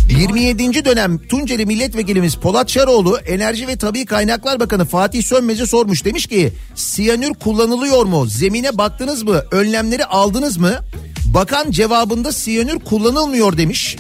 27. dönem Tunceli Milletvekilimiz Polat Şaroğlu Enerji ve Tabi Kaynaklar Bakanı Fatih Sönmez'e sormuş. Demiş ki siyanür kullanılıyor mu? Zemine baktınız mı? Önlemleri aldınız mı? Bakan cevabında siyanür kullanılmıyor demiş.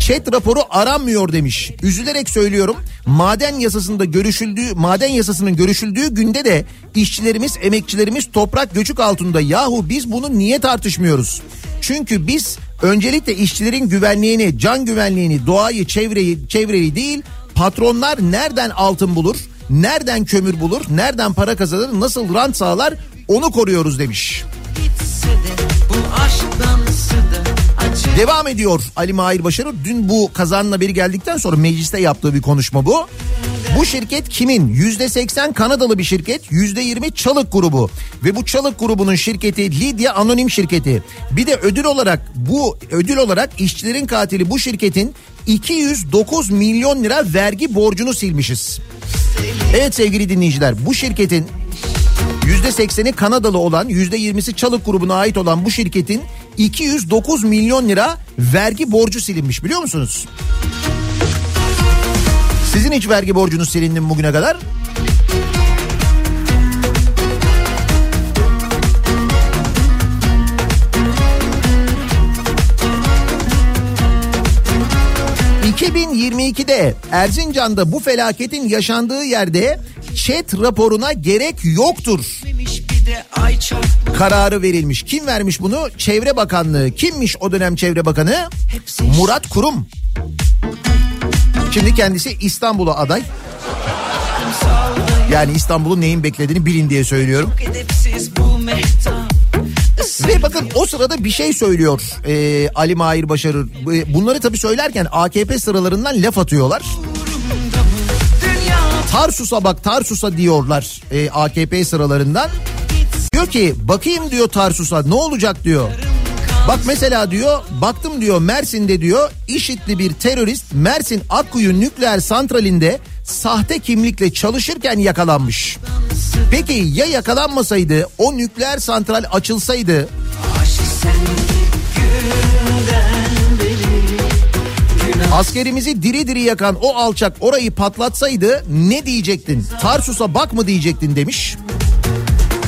Chat raporu aranmıyor demiş. Üzülerek söylüyorum. Maden yasasında görüşüldüğü, maden yasasının görüşüldüğü günde de işçilerimiz, emekçilerimiz toprak göçük altında. Yahu biz bunu niye tartışmıyoruz? Çünkü biz öncelikle işçilerin güvenliğini, can güvenliğini, doğayı, çevreyi, çevreyi değil, patronlar nereden altın bulur, nereden kömür bulur, nereden para kazanır, nasıl rant sağlar onu koruyoruz demiş. Gitse Devam ediyor Ali Mahir Başarı. Dün bu kazanın haberi geldikten sonra mecliste yaptığı bir konuşma bu. Bu şirket kimin? Yüzde seksen Kanadalı bir şirket, yüzde yirmi Çalık grubu. Ve bu Çalık grubunun şirketi Lidya Anonim şirketi. Bir de ödül olarak bu ödül olarak işçilerin katili bu şirketin 209 milyon lira vergi borcunu silmişiz. Evet sevgili dinleyiciler bu şirketin %80'i Kanadalı olan %20'si Çalık grubuna ait olan bu şirketin 209 milyon lira vergi borcu silinmiş biliyor musunuz? Sizin hiç vergi borcunuz silindi mi bugüne kadar? ...2022'de Erzincan'da bu felaketin yaşandığı yerde... ...chat raporuna gerek yoktur kararı verilmiş. Kim vermiş bunu? Çevre Bakanlığı. Kimmiş o dönem Çevre Bakanı? Murat Kurum. Şimdi kendisi İstanbul'a aday. Yani İstanbul'un neyin beklediğini bilin diye söylüyorum. Ve bakın o sırada bir şey söylüyor e, Ali Mahir Başarır. E, Bunları tabii söylerken AKP sıralarından laf atıyorlar. Tarsus'a bak Tarsus'a diyorlar e, AKP sıralarından. Diyor ki bakayım diyor Tarsus'a ne olacak diyor. Bak mesela diyor baktım diyor Mersin'de diyor IŞİD'li bir terörist Mersin Akkuyu nükleer santralinde sahte kimlikle çalışırken yakalanmış. Peki ya yakalanmasaydı o nükleer santral açılsaydı Askerimizi diri diri yakan o alçak orayı patlatsaydı ne diyecektin? Tarsus'a bak mı diyecektin demiş.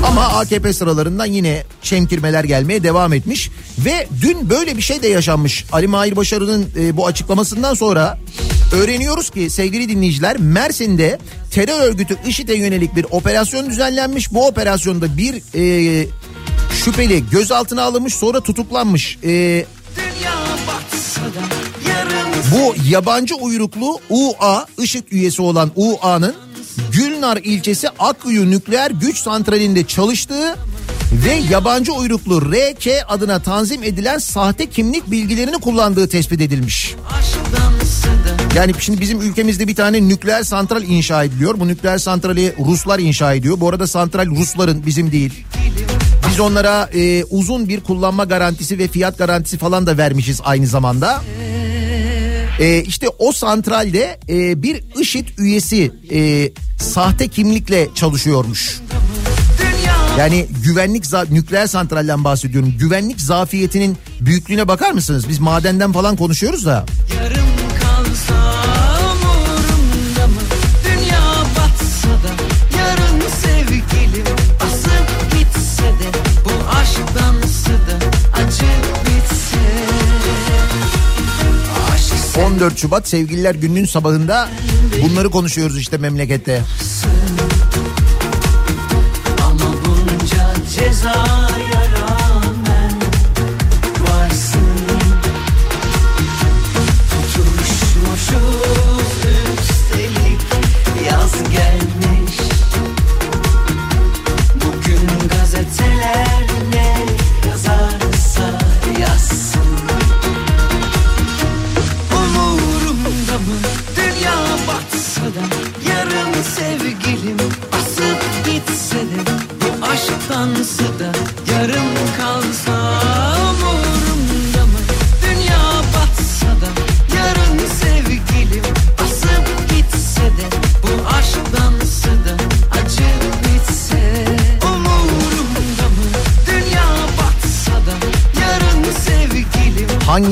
Ama AKP sıralarından yine çemkirmeler gelmeye devam etmiş. Ve dün böyle bir şey de yaşanmış. Ali Mahir Başarı'nın e, bu açıklamasından sonra öğreniyoruz ki sevgili dinleyiciler Mersin'de terör örgütü IŞİD'e yönelik bir operasyon düzenlenmiş. Bu operasyonda bir e, şüpheli gözaltına alınmış sonra tutuklanmış. E, dünya yarım bu yabancı uyruklu UA IŞİD üyesi olan UA'nın Gülnar ilçesi Akkuyu nükleer güç santralinde çalıştığı ve yabancı uyruklu RK adına tanzim edilen sahte kimlik bilgilerini kullandığı tespit edilmiş. Yani şimdi bizim ülkemizde bir tane nükleer santral inşa ediliyor. Bu nükleer santrali Ruslar inşa ediyor. Bu arada santral Rusların bizim değil. Biz onlara e, uzun bir kullanma garantisi ve fiyat garantisi falan da vermişiz aynı zamanda. E, işte o santralde e, bir IŞİD üyesi e, sahte kimlikle çalışıyormuş. Yani güvenlik nükleer santralden bahsediyorum. Güvenlik zafiyetinin büyüklüğüne bakar mısınız? Biz madenden falan konuşuyoruz da. yarım 14 Şubat Sevgililer Günü'nün sabahında bunları konuşuyoruz işte memlekette. Ama bunca cezaya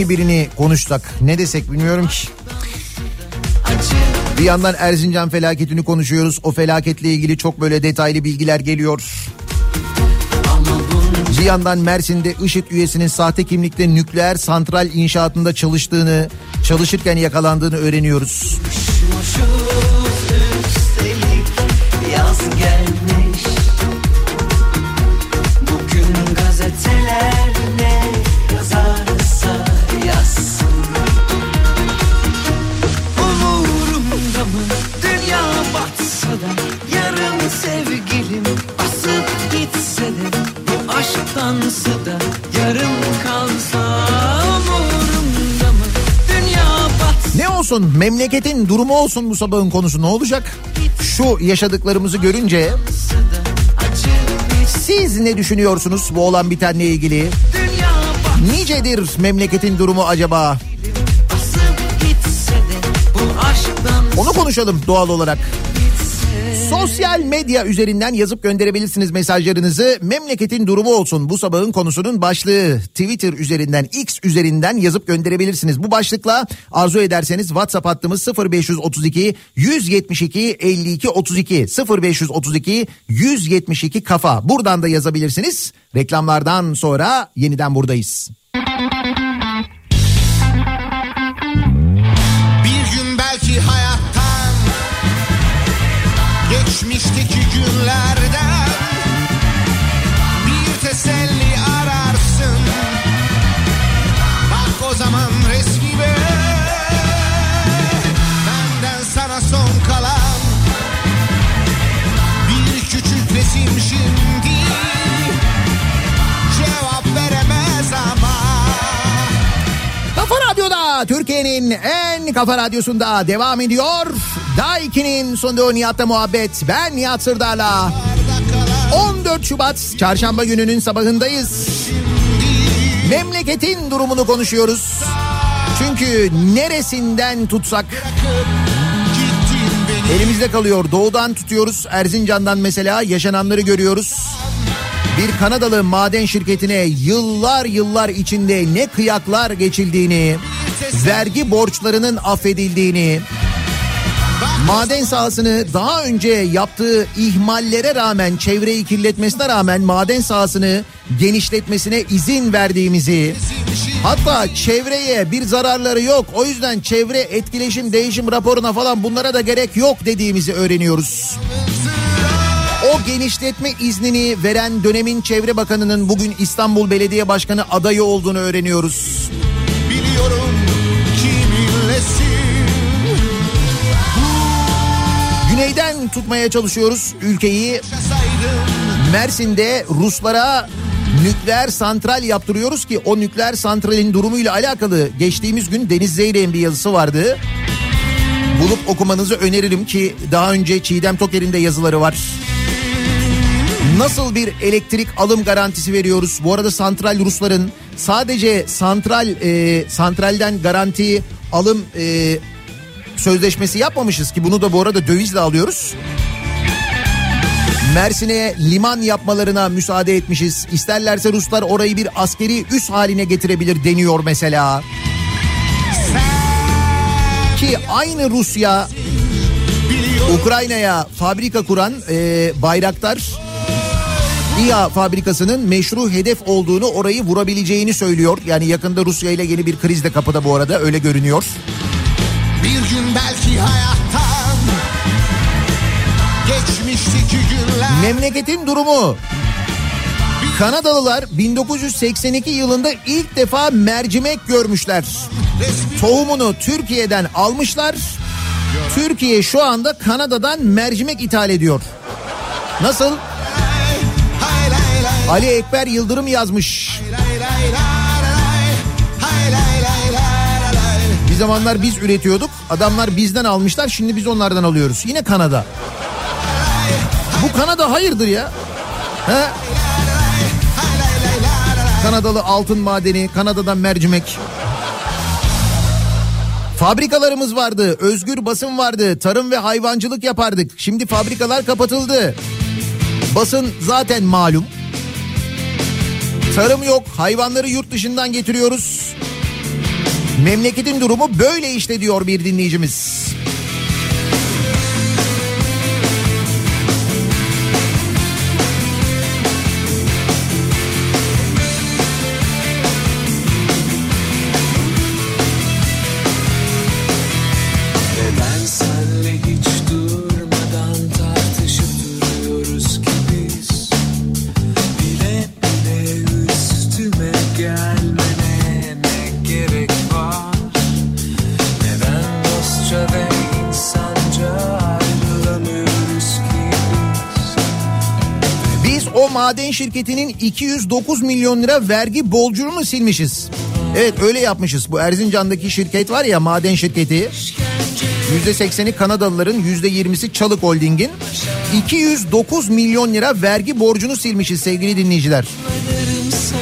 Hangi birini konuşsak ne desek bilmiyorum ki. Bir yandan Erzincan felaketini konuşuyoruz. O felaketle ilgili çok böyle detaylı bilgiler geliyor. Bir yandan Mersin'de IŞİD üyesinin sahte kimlikle nükleer santral inşaatında çalıştığını, çalışırken yakalandığını öğreniyoruz. üstelik yaz gelmiş olsun memleketin durumu olsun bu sabahın konusu ne olacak? Şu yaşadıklarımızı görünce siz ne düşünüyorsunuz bu olan bitenle ilgili? Nicedir memleketin durumu acaba? Onu konuşalım doğal olarak. Sosyal medya üzerinden yazıp gönderebilirsiniz mesajlarınızı. Memleketin durumu olsun bu sabahın konusunun başlığı. Twitter üzerinden X üzerinden yazıp gönderebilirsiniz. Bu başlıkla arzu ederseniz WhatsApp hattımız 0532 172 52 32 0532 172 kafa. Buradan da yazabilirsiniz. Reklamlardan sonra yeniden buradayız. Bir gün belki hayattan Geçmişteki Türkiye'nin en kafa radyosunda devam ediyor. Daiki'nin sunduğu Nihat'la muhabbet. Ben Nihat Sırdar'la. 14 Şubat çarşamba gününün sabahındayız. Memleketin durumunu konuşuyoruz. Çünkü neresinden tutsak elimizde kalıyor. Doğudan tutuyoruz. Erzincan'dan mesela yaşananları görüyoruz. Bir Kanadalı maden şirketine yıllar yıllar içinde ne kıyaklar geçildiğini, vergi borçlarının affedildiğini, maden sahasını daha önce yaptığı ihmallere rağmen, çevreyi kirletmesine rağmen maden sahasını genişletmesine izin verdiğimizi, hatta çevreye bir zararları yok, o yüzden çevre etkileşim değişim raporuna falan bunlara da gerek yok dediğimizi öğreniyoruz. O genişletme iznini veren dönemin çevre bakanının bugün İstanbul Belediye Başkanı adayı olduğunu öğreniyoruz. biliyorum Güneyden tutmaya çalışıyoruz ülkeyi. Mersin'de Ruslara nükleer santral yaptırıyoruz ki o nükleer santralin durumuyla alakalı geçtiğimiz gün Deniz Zeyrek'in bir yazısı vardı. Bulup okumanızı öneririm ki daha önce Çiğdem Toker'in de yazıları var. Nasıl bir elektrik alım garantisi veriyoruz? Bu arada santral Rusların sadece santral e, santralden garanti alım e, sözleşmesi yapmamışız ki bunu da bu arada dövizle alıyoruz. Mersin'e liman yapmalarına müsaade etmişiz. İsterlerse Ruslar orayı bir askeri üs haline getirebilir deniyor mesela. Ki aynı Rusya Ukrayna'ya fabrika kuran e, Bayraktar İHA fabrikasının meşru hedef olduğunu orayı vurabileceğini söylüyor. Yani yakında Rusya ile yeni bir kriz de kapıda bu arada öyle görünüyor. Bir gün belki hayattan Geçmişteki günler Memleketin durumu. Kanadalılar 1982 yılında ilk defa mercimek görmüşler. Tohumunu Türkiye'den almışlar. Türkiye şu anda Kanada'dan mercimek ithal ediyor. Nasıl? Ali Ekber Yıldırım yazmış. lay lay lay Bir zamanlar biz üretiyorduk. Adamlar bizden almışlar. Şimdi biz onlardan alıyoruz. Yine Kanada. Bu Kanada hayırdır ya? He? Kanadalı altın madeni, Kanada'dan mercimek. Fabrikalarımız vardı, özgür basın vardı, tarım ve hayvancılık yapardık. Şimdi fabrikalar kapatıldı. Basın zaten malum. Tarım yok, hayvanları yurt dışından getiriyoruz. Memleketin durumu böyle işte diyor bir dinleyicimiz. Şirketinin 209 milyon lira vergi borcunu silmişiz. Evet öyle yapmışız. Bu Erzincan'daki şirket var ya maden şirketi. %80'i Kanadalıların %20'si Çalık Holding'in 209 milyon lira vergi borcunu silmişiz sevgili dinleyiciler.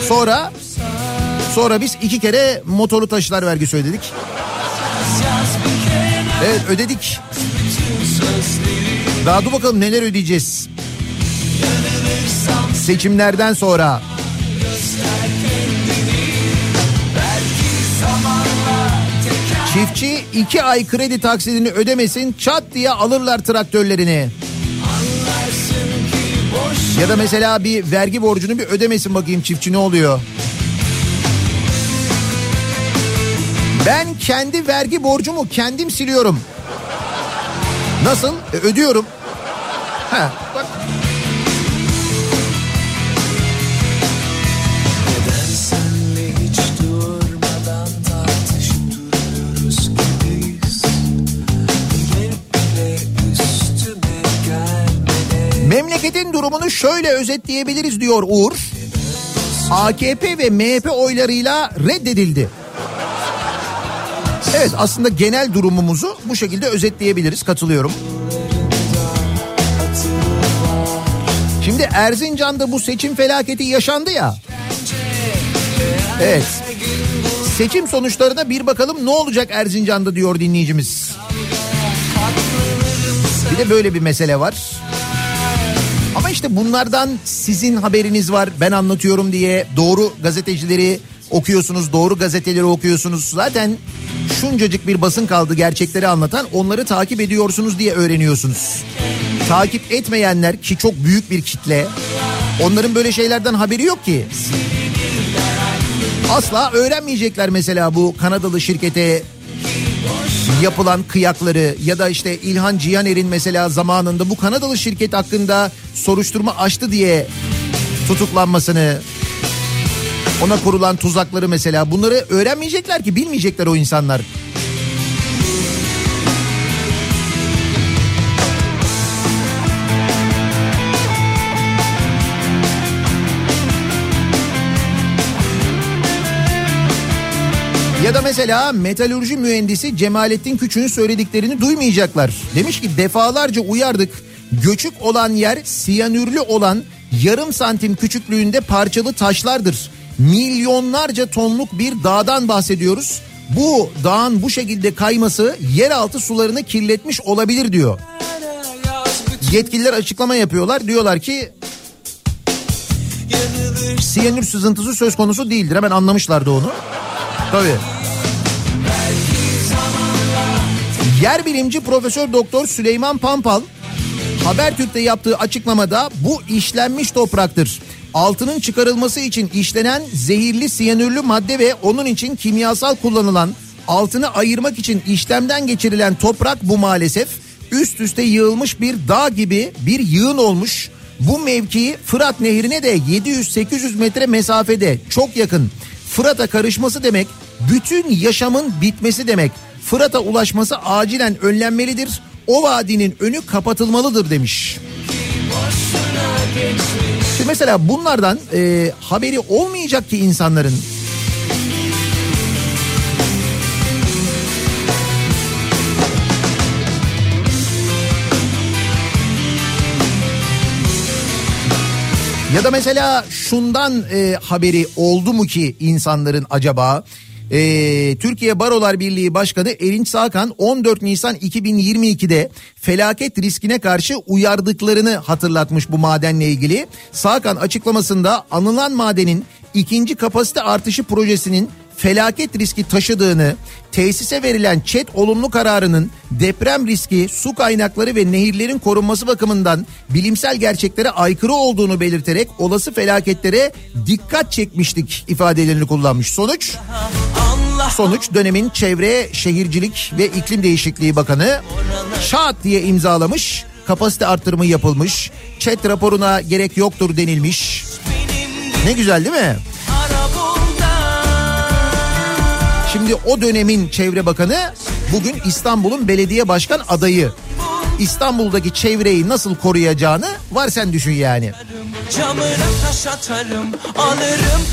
Sonra sonra biz iki kere motorlu taşıtlar vergisi ödedik. Evet ödedik. Daha dur bakalım neler ödeyeceğiz. Seçimlerden sonra. Çiftçi iki ay kredi taksidini ödemesin çat diye alırlar traktörlerini. Ya da mesela bir vergi borcunu bir ödemesin bakayım çiftçi ne oluyor? Ben kendi vergi borcumu kendim siliyorum. Nasıl? E, ödüyorum. Ha, durumunu şöyle özetleyebiliriz diyor Uğur. AKP ve MHP oylarıyla reddedildi. Evet aslında genel durumumuzu bu şekilde özetleyebiliriz katılıyorum. Şimdi Erzincan'da bu seçim felaketi yaşandı ya. Evet. Seçim sonuçlarına bir bakalım ne olacak Erzincan'da diyor dinleyicimiz. Bir de böyle bir mesele var. Ama işte bunlardan sizin haberiniz var ben anlatıyorum diye doğru gazetecileri okuyorsunuz doğru gazeteleri okuyorsunuz. Zaten şuncacık bir basın kaldı gerçekleri anlatan onları takip ediyorsunuz diye öğreniyorsunuz. Takip etmeyenler ki çok büyük bir kitle onların böyle şeylerden haberi yok ki. Asla öğrenmeyecekler mesela bu Kanadalı şirkete yapılan kıyakları ya da işte İlhan Cihaner'in mesela zamanında bu Kanadalı şirket hakkında soruşturma açtı diye tutuklanmasını ona kurulan tuzakları mesela bunları öğrenmeyecekler ki bilmeyecekler o insanlar. Ya da mesela metalurji mühendisi Cemalettin Küçük'ün söylediklerini duymayacaklar. Demiş ki defalarca uyardık. Göçük olan yer siyanürlü olan yarım santim küçüklüğünde parçalı taşlardır. Milyonlarca tonluk bir dağdan bahsediyoruz. Bu dağın bu şekilde kayması yeraltı sularını kirletmiş olabilir diyor. Yetkililer açıklama yapıyorlar. Diyorlar ki siyanür sızıntısı söz konusu değildir. Hemen anlamışlardı onu. Tabii. Yer bilimci Profesör Doktor Süleyman Pampal Habertürk'te yaptığı açıklamada bu işlenmiş topraktır. Altının çıkarılması için işlenen zehirli siyanürlü madde ve onun için kimyasal kullanılan altını ayırmak için işlemden geçirilen toprak bu maalesef üst üste yığılmış bir dağ gibi bir yığın olmuş. Bu mevki Fırat Nehri'ne de 700-800 metre mesafede çok yakın. Fırat'a karışması demek bütün yaşamın bitmesi demek. Fırat'a ulaşması acilen önlenmelidir. O vadinin önü kapatılmalıdır demiş. Şimdi mesela bunlardan e, haberi olmayacak ki insanların. Ya da mesela şundan e, haberi oldu mu ki insanların acaba? E, Türkiye Barolar Birliği Başkanı Erinç Sağkan 14 Nisan 2022'de felaket riskine karşı uyardıklarını hatırlatmış bu madenle ilgili. Sağkan açıklamasında anılan madenin ikinci kapasite artışı projesinin felaket riski taşıdığını, tesise verilen çet olumlu kararının deprem riski, su kaynakları ve nehirlerin korunması bakımından bilimsel gerçeklere aykırı olduğunu belirterek olası felaketlere dikkat çekmiştik ifadelerini kullanmış. Sonuç Sonuç dönemin Çevre, Şehircilik ve İklim Değişikliği Bakanı şat diye imzalamış. Kapasite artırımı yapılmış. Çet raporuna gerek yoktur denilmiş. Ne güzel değil mi? Şimdi o dönemin Çevre Bakanı bugün İstanbul'un belediye başkan adayı. İstanbul'daki çevreyi nasıl koruyacağını var sen düşün yani. Atarım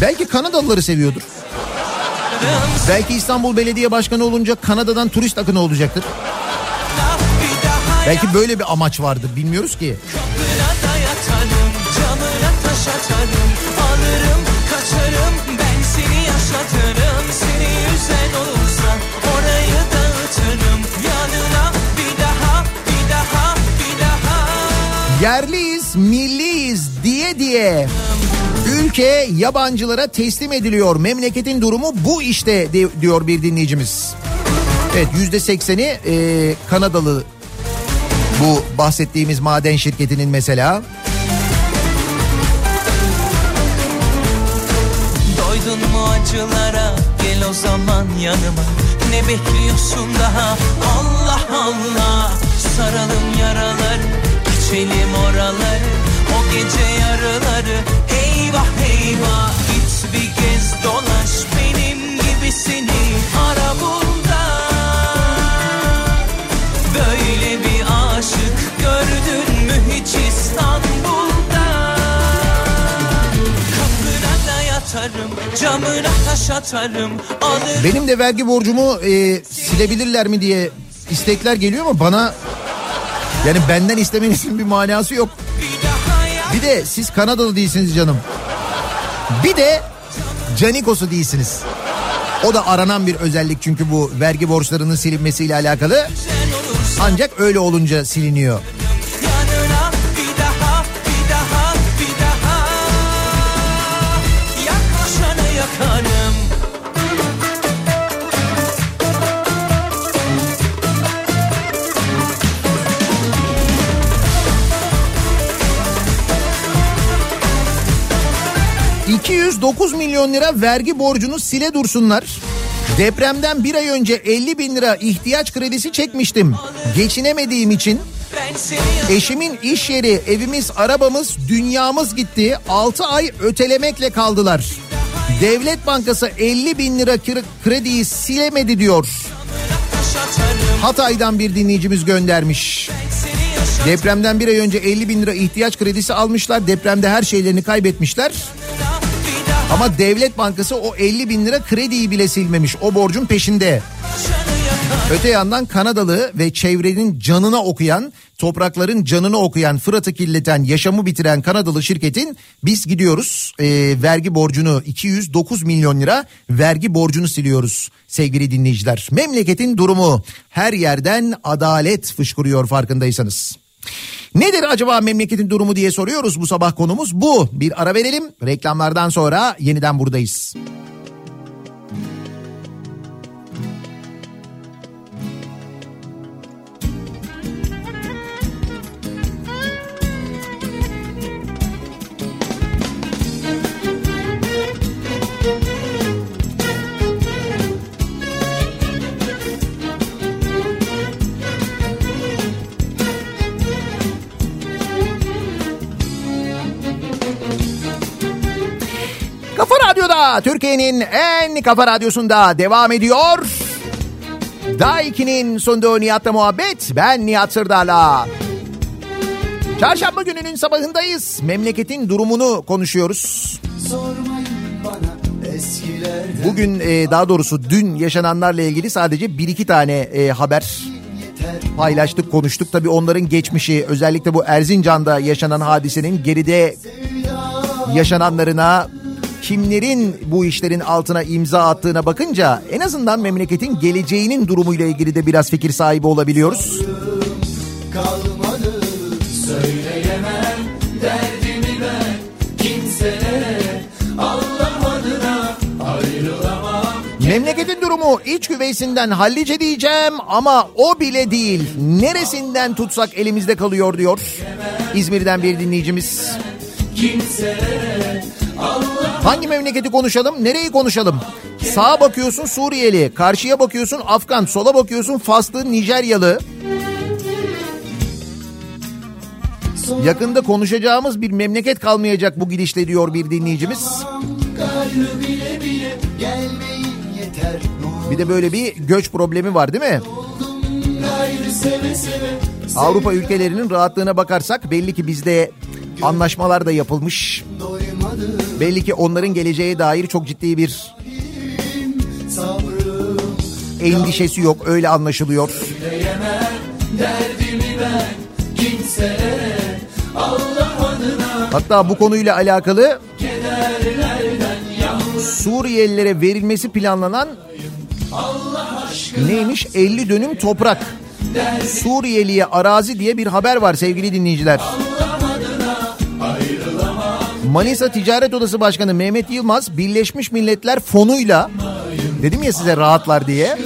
Belki Kanadalıları seviyordur. Belki İstanbul Belediye Başkanı olunca Kanada'dan turist akını olacaktır. Belki böyle bir amaç vardır bilmiyoruz ki. Camına taş atarım Alırım kaçarım ben seni yaşatırım Yerliyiz, milliyiz diye diye ülke yabancılara teslim ediliyor. Memleketin durumu bu işte di- diyor bir dinleyicimiz. Evet yüzde sekseni e, Kanadalı bu bahsettiğimiz maden şirketinin mesela. Doydun mu acılara? Gel o zaman yanıma. Ne bekliyorsun daha? Allah Allah. Saralım yaraları geçelim oraları. O gece yarıları eyvah eyvah. Git bir kez dolaş benim gibisini. Ara bul da Böyle bir aşık gördün mü hiç İstanbul'da Yatarım, camına taş atarım. Alır Benim de vergi borcumu e, silebilirler mi diye istekler geliyor ama bana yani benden istemenizin bir manası yok. bir de siz Kanadalı değilsiniz canım. Bir de Canikos'u değilsiniz. O da aranan bir özellik çünkü bu vergi borçlarının silinmesiyle alakalı. Ancak öyle olunca siliniyor. 109 milyon lira vergi borcunu sile dursunlar. Depremden bir ay önce 50 bin lira ihtiyaç kredisi çekmiştim. Geçinemediğim için Eşimin iş yeri, evimiz, arabamız, dünyamız gitti. 6 ay ötelemekle kaldılar. Devlet Bankası 50 bin lira krediyi silemedi diyor. Hatay'dan bir dinleyicimiz göndermiş. Depremden bir ay önce 50 bin lira ihtiyaç kredisi almışlar. Depremde her şeylerini kaybetmişler. Ama Devlet Bankası o 50 bin lira krediyi bile silmemiş. O borcun peşinde. Öte yandan Kanadalı ve çevrenin canına okuyan, toprakların canını okuyan, Fırat'ı kirleten, yaşamı bitiren Kanadalı şirketin biz gidiyoruz e, vergi borcunu 209 milyon lira vergi borcunu siliyoruz sevgili dinleyiciler. Memleketin durumu her yerden adalet fışkırıyor farkındaysanız. Nedir acaba memleketin durumu diye soruyoruz bu sabah konumuz bu. Bir ara verelim reklamlardan sonra yeniden buradayız. Türkiye'nin en kafa radyosunda devam ediyor. Daiki'nin sunduğu Nihat'la muhabbet. Ben Nihat Sırdar'la. Çarşamba gününün sabahındayız. Memleketin durumunu konuşuyoruz. Bugün e, daha doğrusu dün yaşananlarla ilgili sadece bir iki tane e, haber paylaştık konuştuk. Tabii onların geçmişi özellikle bu Erzincan'da yaşanan hadisenin geride yaşananlarına kimlerin bu işlerin altına imza attığına bakınca en azından memleketin geleceğinin durumuyla ilgili de biraz fikir sahibi olabiliyoruz. Memleketin durumu iç güveysinden hallice diyeceğim ama o bile değil. Neresinden tutsak elimizde kalıyor diyor. İzmir'den bir dinleyicimiz. Hangi memleketi konuşalım, nereyi konuşalım? Sağa bakıyorsun Suriyeli, karşıya bakıyorsun Afgan, sola bakıyorsun Faslı, Nijeryalı. Yakında konuşacağımız bir memleket kalmayacak bu gidişle diyor bir dinleyicimiz. Bir de böyle bir göç problemi var değil mi? Avrupa ülkelerinin rahatlığına bakarsak belli ki bizde Anlaşmalar da yapılmış. Belli ki onların geleceğe dair çok ciddi bir endişesi yok öyle anlaşılıyor. Allah Hatta bu konuyla alakalı Suriyelilere verilmesi planlanan Allah neymiş 50 dönüm toprak. Suriyeliye arazi diye bir haber var sevgili dinleyiciler. Manisa Ticaret Odası Başkanı Mehmet Yılmaz Birleşmiş Milletler fonuyla dedim ya size rahatlar diye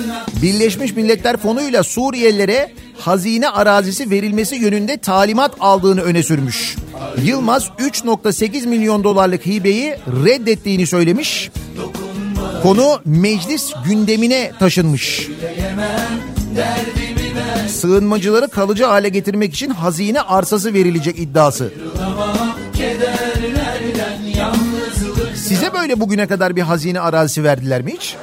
Birleşmiş Milletler fonuyla Suriyelilere hazine arazisi verilmesi yönünde talimat aldığını öne sürmüş. Yılmaz 3.8 milyon dolarlık hibeyi reddettiğini söylemiş. Konu meclis gündemine taşınmış. Sığınmacıları kalıcı hale getirmek için hazine arsası verilecek iddiası. yalnızlık Size böyle bugüne kadar bir hazine arazisi verdiler mi hiç?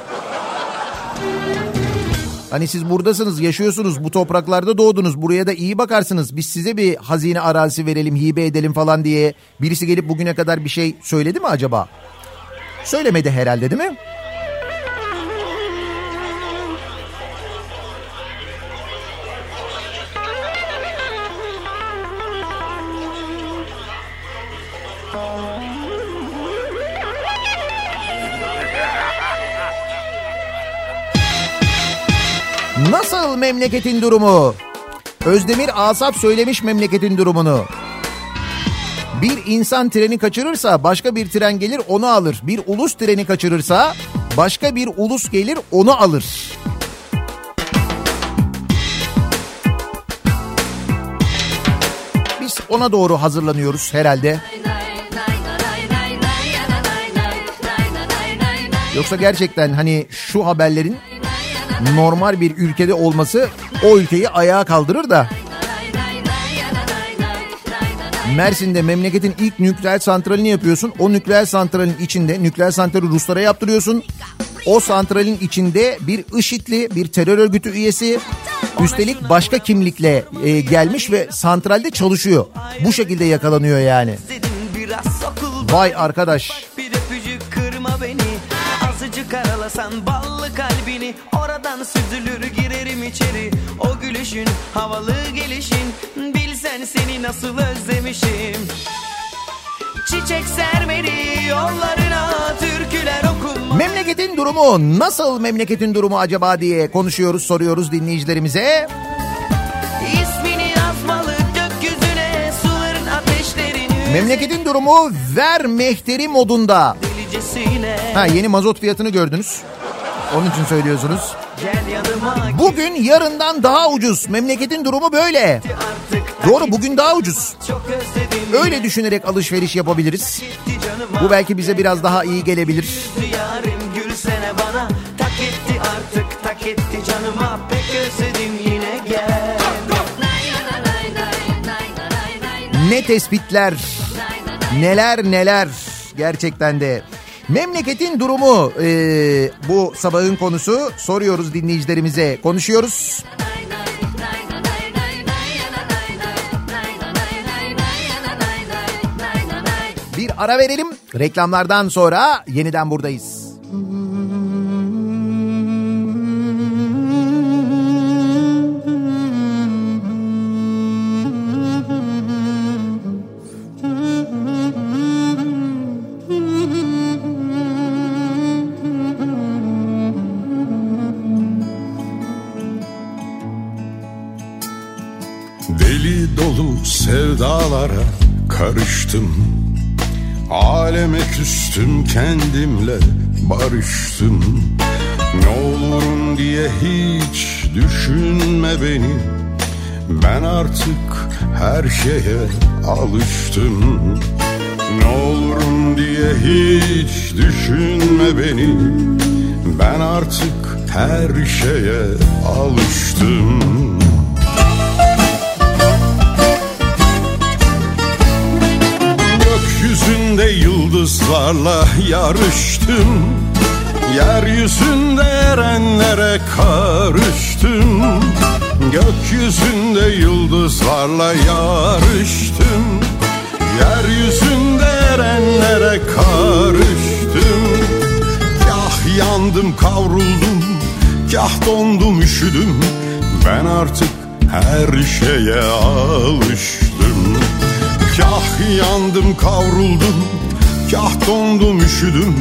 Hani siz buradasınız, yaşıyorsunuz, bu topraklarda doğdunuz, buraya da iyi bakarsınız. Biz size bir hazine arazisi verelim, hibe edelim falan diye birisi gelip bugüne kadar bir şey söyledi mi acaba? Söylemedi herhalde değil mi? Nasıl memleketin durumu? Özdemir Asap söylemiş memleketin durumunu. Bir insan treni kaçırırsa başka bir tren gelir onu alır. Bir ulus treni kaçırırsa başka bir ulus gelir onu alır. Biz ona doğru hazırlanıyoruz herhalde. Yoksa gerçekten hani şu haberlerin normal bir ülkede olması o ülkeyi ayağa kaldırır da Mersin'de memleketin ilk nükleer santralini yapıyorsun. O nükleer santralin içinde nükleer santrali Ruslara yaptırıyorsun. O santralin içinde bir IŞİD'li bir terör örgütü üyesi üstelik başka kimlikle e, gelmiş ve santralde çalışıyor. Bu şekilde yakalanıyor yani. Vay arkadaş. Azıcık aralasan ballı kalbini Oradan süzülür girerim içeri O gülüşün havalı gelişin Bilsen seni nasıl özlemişim Çiçek sermeli yollarına Türküler okum Memleketin durumu nasıl memleketin durumu acaba diye konuşuyoruz soruyoruz dinleyicilerimize. İsmini yazmalı gökyüzüne Suların ateşlerini Memleketin durumu ver mehteri modunda. Ha yeni mazot fiyatını gördünüz. Onun için söylüyorsunuz. Bugün yarından daha ucuz. Memleketin durumu böyle. Doğru bugün daha ucuz. Öyle düşünerek alışveriş yapabiliriz. Bu belki bize biraz daha iyi gelebilir. Ne tespitler, neler neler gerçekten de. Memleketin durumu ee, bu sabahın konusu soruyoruz dinleyicilerimize konuşuyoruz. Bir ara verelim reklamlardan sonra yeniden buradayız. Deli karıştım Aleme küstüm kendimle barıştım. Ne olurum diye hiç düşünme beni. Ben artık her şeye alıştım. Ne olurum diye hiç düşünme beni. Ben artık her şeye alıştım Gökyüzünde yıldızlarla yarıştım. Yeryüzünde erenlere karıştım. Gökyüzünde yıldızlarla yarıştım. Yeryüzünde erenlere karıştım. Kah yandım kavruldum. Kah dondum üşüdüm. Ben artık her şeye alıştım Kah yandım kavruldum Kah dondum üşüdüm.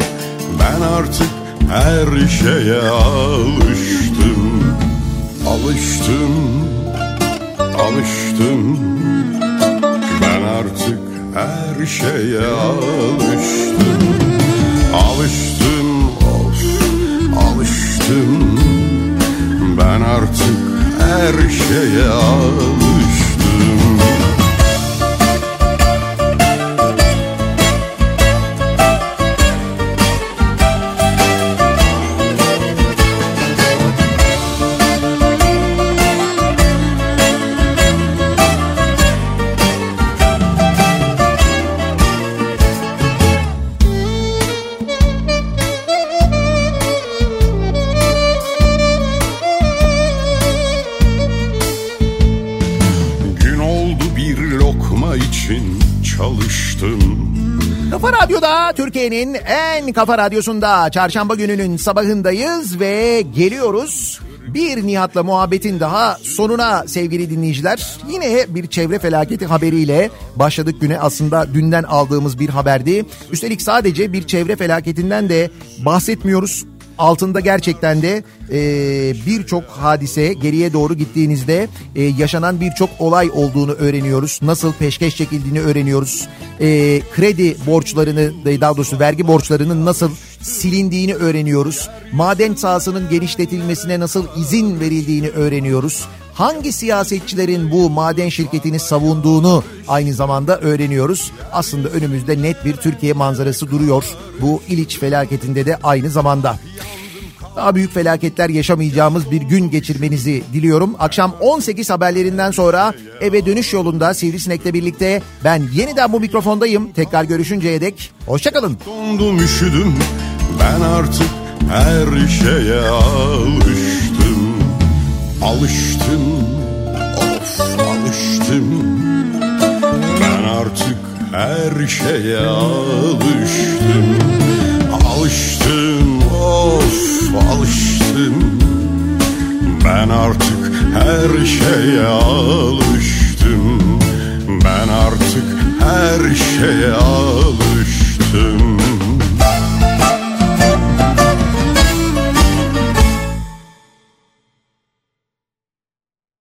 Ben artık her şeye alıştım. Alıştım Alıştım. Ben artık her şeye alıştım. Alıştım of Alıştım. Ben artık her şeye alıştım Türkiye'nin en kafa radyosunda çarşamba gününün sabahındayız ve geliyoruz. Bir Nihat'la muhabbetin daha sonuna sevgili dinleyiciler. Yine bir çevre felaketi haberiyle başladık güne aslında dünden aldığımız bir haberdi. Üstelik sadece bir çevre felaketinden de bahsetmiyoruz altında gerçekten de e, birçok hadise geriye doğru gittiğinizde e, yaşanan birçok olay olduğunu öğreniyoruz. Nasıl peşkeş çekildiğini öğreniyoruz. E, kredi borçlarını daha doğrusu vergi borçlarının nasıl silindiğini öğreniyoruz. Maden sahasının genişletilmesine nasıl izin verildiğini öğreniyoruz. Hangi siyasetçilerin bu maden şirketini savunduğunu aynı zamanda öğreniyoruz. Aslında önümüzde net bir Türkiye manzarası duruyor. Bu İliç felaketinde de aynı zamanda. Daha büyük felaketler yaşamayacağımız bir gün geçirmenizi diliyorum. Akşam 18 haberlerinden sonra eve dönüş yolunda Sivrisinek'le birlikte ben yeniden bu mikrofondayım. Tekrar görüşünceye dek hoşçakalın. Dondum üşüdüm ben artık her şeye alıştım Alıştım of alıştım. Ben artık her şeye alıştım. Alıştım of alıştım. Ben artık her şeye alıştım. Ben artık her şeye alıştım